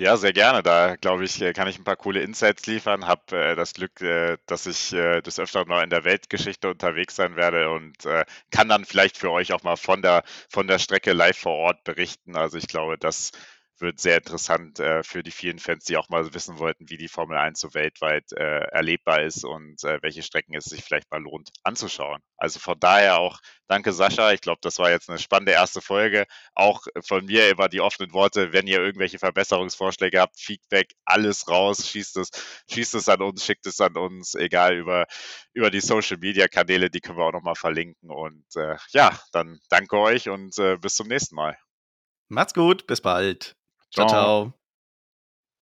Ja, sehr gerne. Da glaube ich, äh, kann ich ein paar coole Insights liefern. Habe äh, das Glück, äh, dass ich äh, des Öfteren noch in der Weltgeschichte unterwegs sein werde und äh, kann dann vielleicht für euch auch mal von der von der Strecke live vor Ort berichten. Also ich glaube, das wird sehr interessant äh, für die vielen Fans, die auch mal wissen wollten, wie die Formel 1 so weltweit äh, erlebbar ist und äh, welche Strecken es sich vielleicht mal lohnt anzuschauen. Also von daher auch danke Sascha. Ich glaube, das war jetzt eine spannende erste Folge. Auch von mir immer die offenen Worte, wenn ihr irgendwelche Verbesserungsvorschläge habt, Feedback, alles raus, schießt es, schießt es an uns, schickt es an uns, egal über, über die Social Media Kanäle, die können wir auch nochmal verlinken. Und äh, ja, dann danke euch und äh, bis zum nächsten Mal. Macht's gut, bis bald. Ciao, ciao.